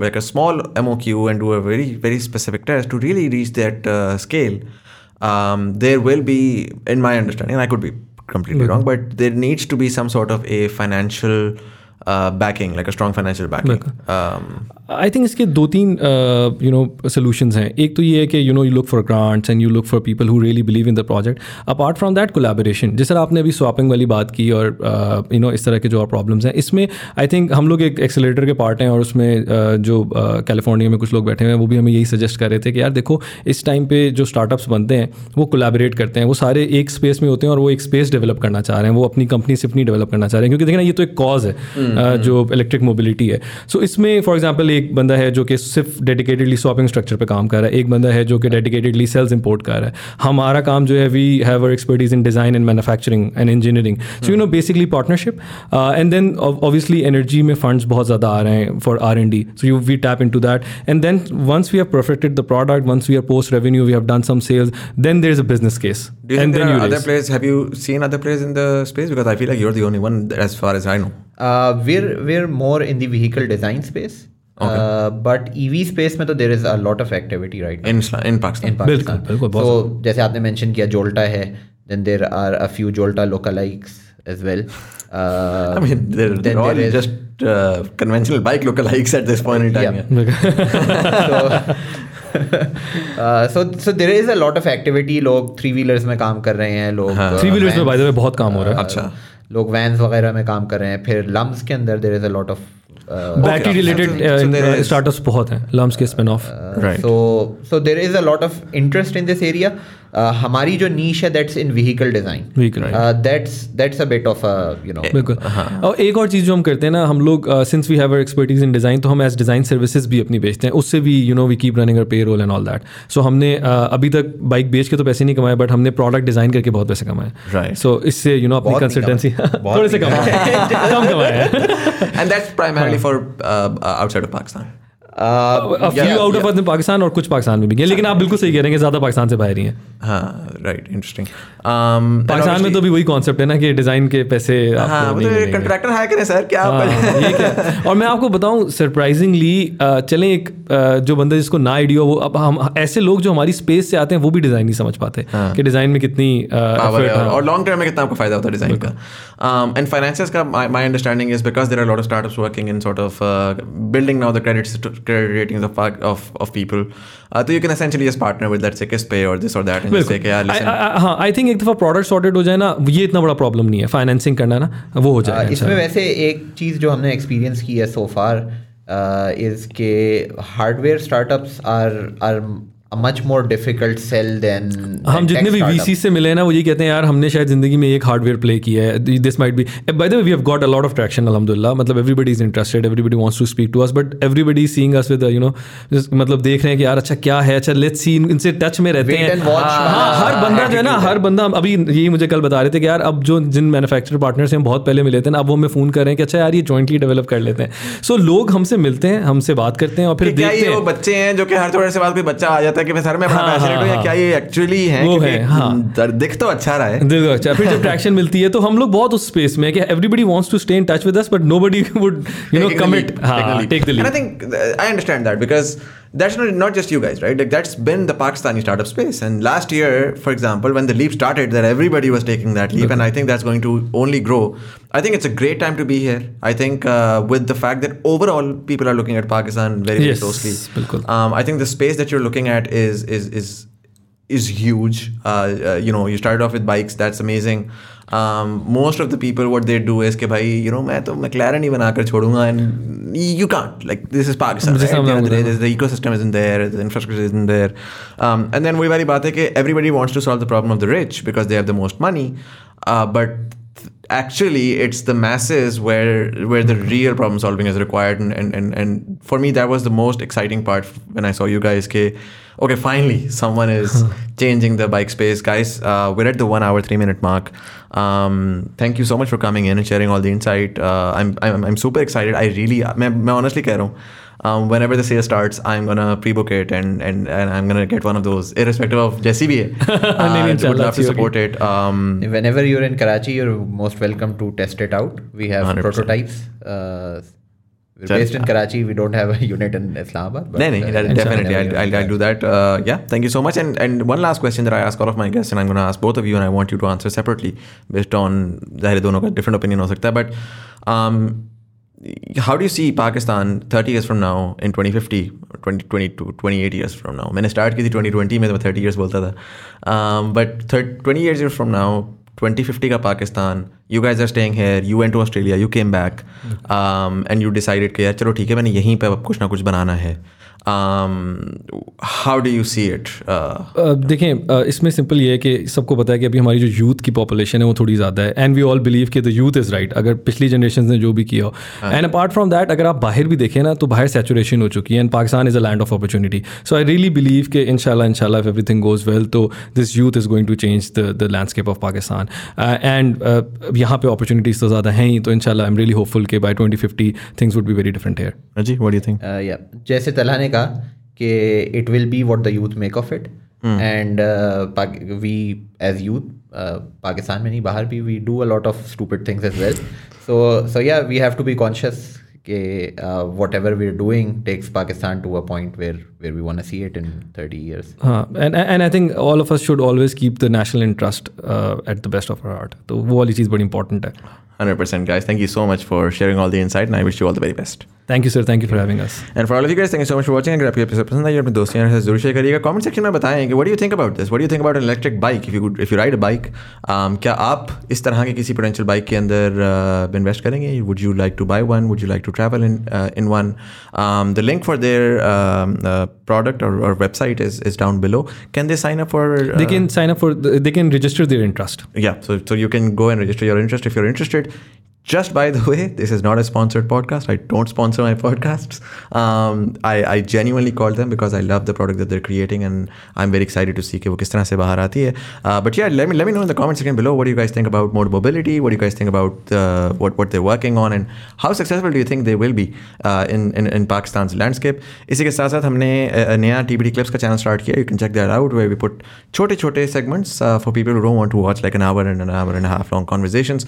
S5: like a small MOQ and do a very very specific test to really reach that uh, scale, um, there will be, in my understanding, I could be completely mm-hmm. wrong but there needs to be some sort of a financial backing like a strong financial backing
S3: I think इसके दो तीन यू नो सोल्यूशंस हैं एक तो ये है कि you know you look for grants and you look for people who really believe in the project apart from that collaboration जिस तरह आपने अभी स्वापिंग वाली बात की और you uh, know you know, इस तरह के जो और प्रॉब्लम्स हैं इसमें आई थिंक हम लोग एक एक्सेलेटर के पार्ट हैं और उसमें uh, जो कैलिफोर्निया uh, में कुछ लोग बैठे हुए हैं वो भी हमें यही सजेस्ट कर रहे थे कि यार देखो इस टाइम पे जो स्टार्टअप्स बनते हैं वो कोलाबरेट करते हैं वो सारे एक स्पेस में होते हैं और वो एक स्पेस डेवलप करना चाह रहे हैं वो अपनी कंपनी से अपनी डेवलप करना चाह रहे हैं क्योंकि देखना ये तो एक कॉज है हम्म, जो इलेक्ट्रिक हम्म। मोबिलिटी है सो इसमें फॉर एग्जाम्पल एक बंदा है जो कि सिर्फ डेडिकेटेडली शॉपिंग स्ट्रक्चर पर काम कर रहा है एक बंदा है जो कि डेडिकेटेडली सेल्स इंपोर्ट कर रहा है हमारा काम जो है we have or expertise in design and manufacturing and engineering so you know basically partnership and then obviously energy में फंड बहुत ज़्यादा आ रहे हैं for R and D so you we tap into that and then once we have perfected the product once we are post revenue we have done some sales then there is a business
S5: case
S3: and
S5: then you other place have you seen other place in the space because I feel like you are the only one as far as I know Uh, we're we're more in the vehicle design space. But EV space में तो there is lot of activity right तो जैसे आपने मैंशन किया जोल्टा है then there are a few Jolta local as well conventional bike local a lot of activity लोग थ्री व्हीलर्स में काम कर रहे हैं लोग थ्री हाँ।
S3: व्हीलर्स uh, में बहुत काम हो रहा है अच्छा
S5: uh, लोग वैंस वगैरह में काम कर रहे हैं फिर लम्स के अंदर there is a lot of
S3: battery related startups बहुत हैं लम्स के spin off
S5: so so there is a lot of interest in this area Uh, हमारी जो नीश है that's in vehicle design that's that's a bit of you know
S3: बिल्कुल हाँ। और एक और चीज़ जो हम करते हैं ना हम लोग since we have our expertise in design तो हम एज डिज़ाइन सर्विसेज भी अपनी बेचते हैं उससे भी you know we keep running payroll and all that so हमने uh, अभी तक बाइक बेच के तो पैसे नहीं कमाए बट हमने प्रोडक्ट डिज़ाइन करके बहुत पैसे कमाए सो इससे यू नो अपनी कंसल्टेंसी थोड़े से कमाए
S5: कम कमाए and that's primarily for outside of
S3: Pakistan out of Pakistan और कुछ पाकिस्तान में भी है लेकिन आप बिल्कुल सही कह रहे हैं ज़्यादा पाकिस्तान से बाहर ही हैं हाँ
S5: राइट इंटरेस्टिंग um,
S3: पाकिस्तान में तो भी वही कॉन्सेप्ट है ना कि डिज़ाइन के पैसे कंट्रैक्टर हायर तो करें सर हाँ, क्या और मैं आपको बताऊँ सरप्राइजिंगली uh, चलें एक uh, जो बंदा जिसको ना आइडियो वो अब हम ऐसे लोग जो हमारी स्पेस से आते हैं वो भी डिज़ाइन नहीं समझ पाते हाँ। कि डिज़ाइन में कितनी uh, हाँ, और लॉन्ग
S5: टर्म में कितना आपको फ़ायदा होता है डिज़ाइन का एंड फाइनेंस um, का my understanding is because there are lot of startups working in sort of building now the credit credit ratings of of, of people. Uh, so you can essentially just partner with let's say Kispay or this or that and just say कि यार listen.
S3: हाँ I think एक दफ़ा product sorted हो जाए ना ये इतना बड़ा problem नहीं है financing करना ना वो हो जाए.
S5: इसमें वैसे एक चीज़ जो हमने experience की है so far uh, is के hardware startups are are much more difficult sell then हम जितने भी वी
S3: से मिले ना वो ये कहते हैं यार हमने शायद जिंदगी में एक हार्डवेयर प्ले किया है this might be by the we have got a lot of traction अलहमदिल्ला मतलब everybody is interested everybody wants to speak to us but everybody seeing us with you know मतलब देख रहे हैं कि यार अच्छा क्या है अच्छा लेट्स सी इनसे टच में रहते हैं हाँ, हाँ, हर बंदा जो है ना हर बंदा अभी यही मुझे कल बता रहे थे कि यार अब जो जिन मैन्युफैक्चर पार्टनर से हम बहुत पहले मिले थे ना अब वो हमें फ़ोन कर रहे हैं कि अच्छा यार ये जॉइंटली डेवलप कर लेते हैं सो लोग हमसे मिलते हैं हमसे बात करते हैं और
S5: फिर देखते हैं बच्चे हैं जो कि हर थोड़े से बात कोई बच्चा आ जाता रहता है कि सर मैं हाँ, तो हाँ, पैशनेट या क्या हाँ। ये एक्चुअली है वो है हाँ दिख तो अच्छा रहा है
S3: दिख तो अच्छा फिर जब ट्रैक्शन मिलती है तो हम लोग बहुत उस स्पेस में कि everybody wants to stay in touch with us but nobody would you know commit take the lead
S5: I think I understand that because that's not, not just you guys, right? Like that's been the Pakistani startup space. And last year, for example, when the leap started, that everybody was taking that leap, okay. and I think that's going to only grow. I think it's a great time to be here. I think uh, with the fact that overall people are looking at Pakistan very, very yes, closely. Um, I think the space that you're looking at is is is is huge. Uh, uh, you know, you started off with bikes. That's amazing. Most of the people what there do is के भाई यू नो मैं तो मैकलैरन ही बनाकर छोड़ूंगा and you can't like this is Pakistan ecosystem is in there infrastructure is in there and then वही वाली बात है कि everybody wants to solve the problem of the rich because they have the most money but actually it's the masses where where the real problem solving is required and and and, and for me that was the most exciting part when i saw you guys ke okay, finally, someone is changing the bike space. Guys, uh, we're at the one hour, three minute mark. Um, thank you so much for coming in and sharing all the insight. Uh, I'm, I'm, I'm super excited. I really, uh, I honestly care. um, whenever the sale starts, I'm gonna pre-book it and and, and I'm gonna get one of those, irrespective of जैसी uh, I है. Uh, would love to support it. Um, whenever you're in Karachi, you're most welcome to test it out. We have 100%. prototypes. Uh, we're Chal. based in Karachi. We don't have a unit in Islamabad. But, no, no, uh, definitely. I'll, I'll, I'll, do that. Uh, yeah, thank you so much. And and one last question that I ask all of my guests, and I'm going to ask both of you, and I want you to answer separately based on zahir dono different opinion But um, how do you see Pakistan 30 years from now in 2050 or 2020 28 years from now? I started की 2020 maybe 30 years बोलता Um, but 30, 20 years from now 2050 का Pakistan you guys are staying here you and to Australia you came back and you decided कि यार चलो ठीक है मैंने यहीं पर अब कुछ ना कुछ बनाना है how do you see it
S3: देखें इसमें सिंपल ये है कि सबको पता है कि अभी हमारी जो यूथ की पॉपुलेशन है वो थोड़ी ज़्यादा है एंड वी ऑल बिलीव कि द यूथ इज़ राइट अगर पिछली जनरेशन ने जो भी किया हो एंड अपार्ट फ्रॉम दैट अगर आप बाहर भी देखें ना तो बाहर सेचुरेशन हो चुकी है and Pakistan is a land of opportunity so I really believe कि इन शाला इन शाला इफ एवरीथिंग गोज़ वेल तो this youth is going to change the the landscape of Pakistan and यहाँ पे अपॉर्चुनिटीज़ तो ज़्यादा हैं ही तो इन शाला आई एम रियली होपफुल कि by twenty fifty things would be very different
S5: here जी वट यू थिंक जैसे तला ने का कि it will be what the youth make of it and we as youth Pakistan में नहीं बाहर भी we do a lot of stupid things as well so so या we have to be conscious कि whatever we are doing takes Pakistan to a point where where we want to see it in 30 years
S3: हां and and I think all of us should always keep the national interest at the best of our art तो वो वाली चीज़ बड़ी इंपॉर्टेंट है
S5: 100% guys thank you so much for sharing all the insight and i wish you all the very best
S3: thank you sir thank you for having us
S5: and for all of you guys thank you so much for watching agar aapko episode pasand aaya apne doston ke saath zarur share kariyega comment section mein bataiye what do you think about this what do you think about an electric bike if you could, if you ride a bike um kya aap is tarah ke kisi potential bike ke andar uh, invest karenge would you like to buy one would you like to travel in uh, in one um the link for their um, uh, product or, website is is down below can they sign up for
S3: they can sign up for they can register their interest
S5: yeah so so you can go and register your interest if you're interested period just by the way, this is not a sponsored podcast. I don't sponsor my podcasts. Um, I, genuinely call them because I love the product that they're creating and I'm very excited to see what kind of hai. but yeah, let me let me know in the comments section below what do you guys think about mode mobility? What do you guys think about uh, what, what they're working on? And how successful do you think they will be uh, in, in, Pakistan's landscape? Isi ke saath saath humne a, a naya TBD Clips ka channel start kiya. You can check that out where we put chote chote segments uh, for people who don't want to watch like an hour and an hour and a half long conversations.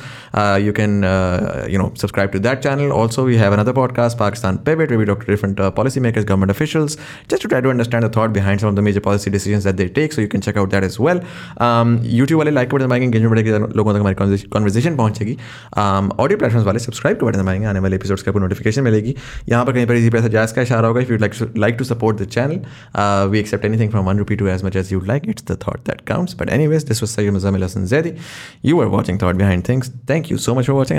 S5: you can... Uh, you know, subscribe to that channel. Also, we have another podcast, Pakistan Pivot, where we talk to different uh, policymakers, government officials, just to try to understand the thought behind some of the major policy decisions that they take. So you can check out that as well. Um, YouTube वाले like button दबाएंगे, engagement बढ़ेगी, लोगों तक हमारी conversation पहुंचेगी. Um, audio platforms वाले subscribe to button दबाएंगे, आने वाले episodes का आपको notification मिलेगी. यहाँ पर कहीं पर इसी पैसा जायज का इशारा होगा. If you'd like to, like to support the channel, uh, we accept anything from one rupee to as much as you'd like. It's the thought that counts. But anyways, this was Sayyid Mazamil Hassan Zaidi. You were watching Thought Behind Things. Thank you so much for watching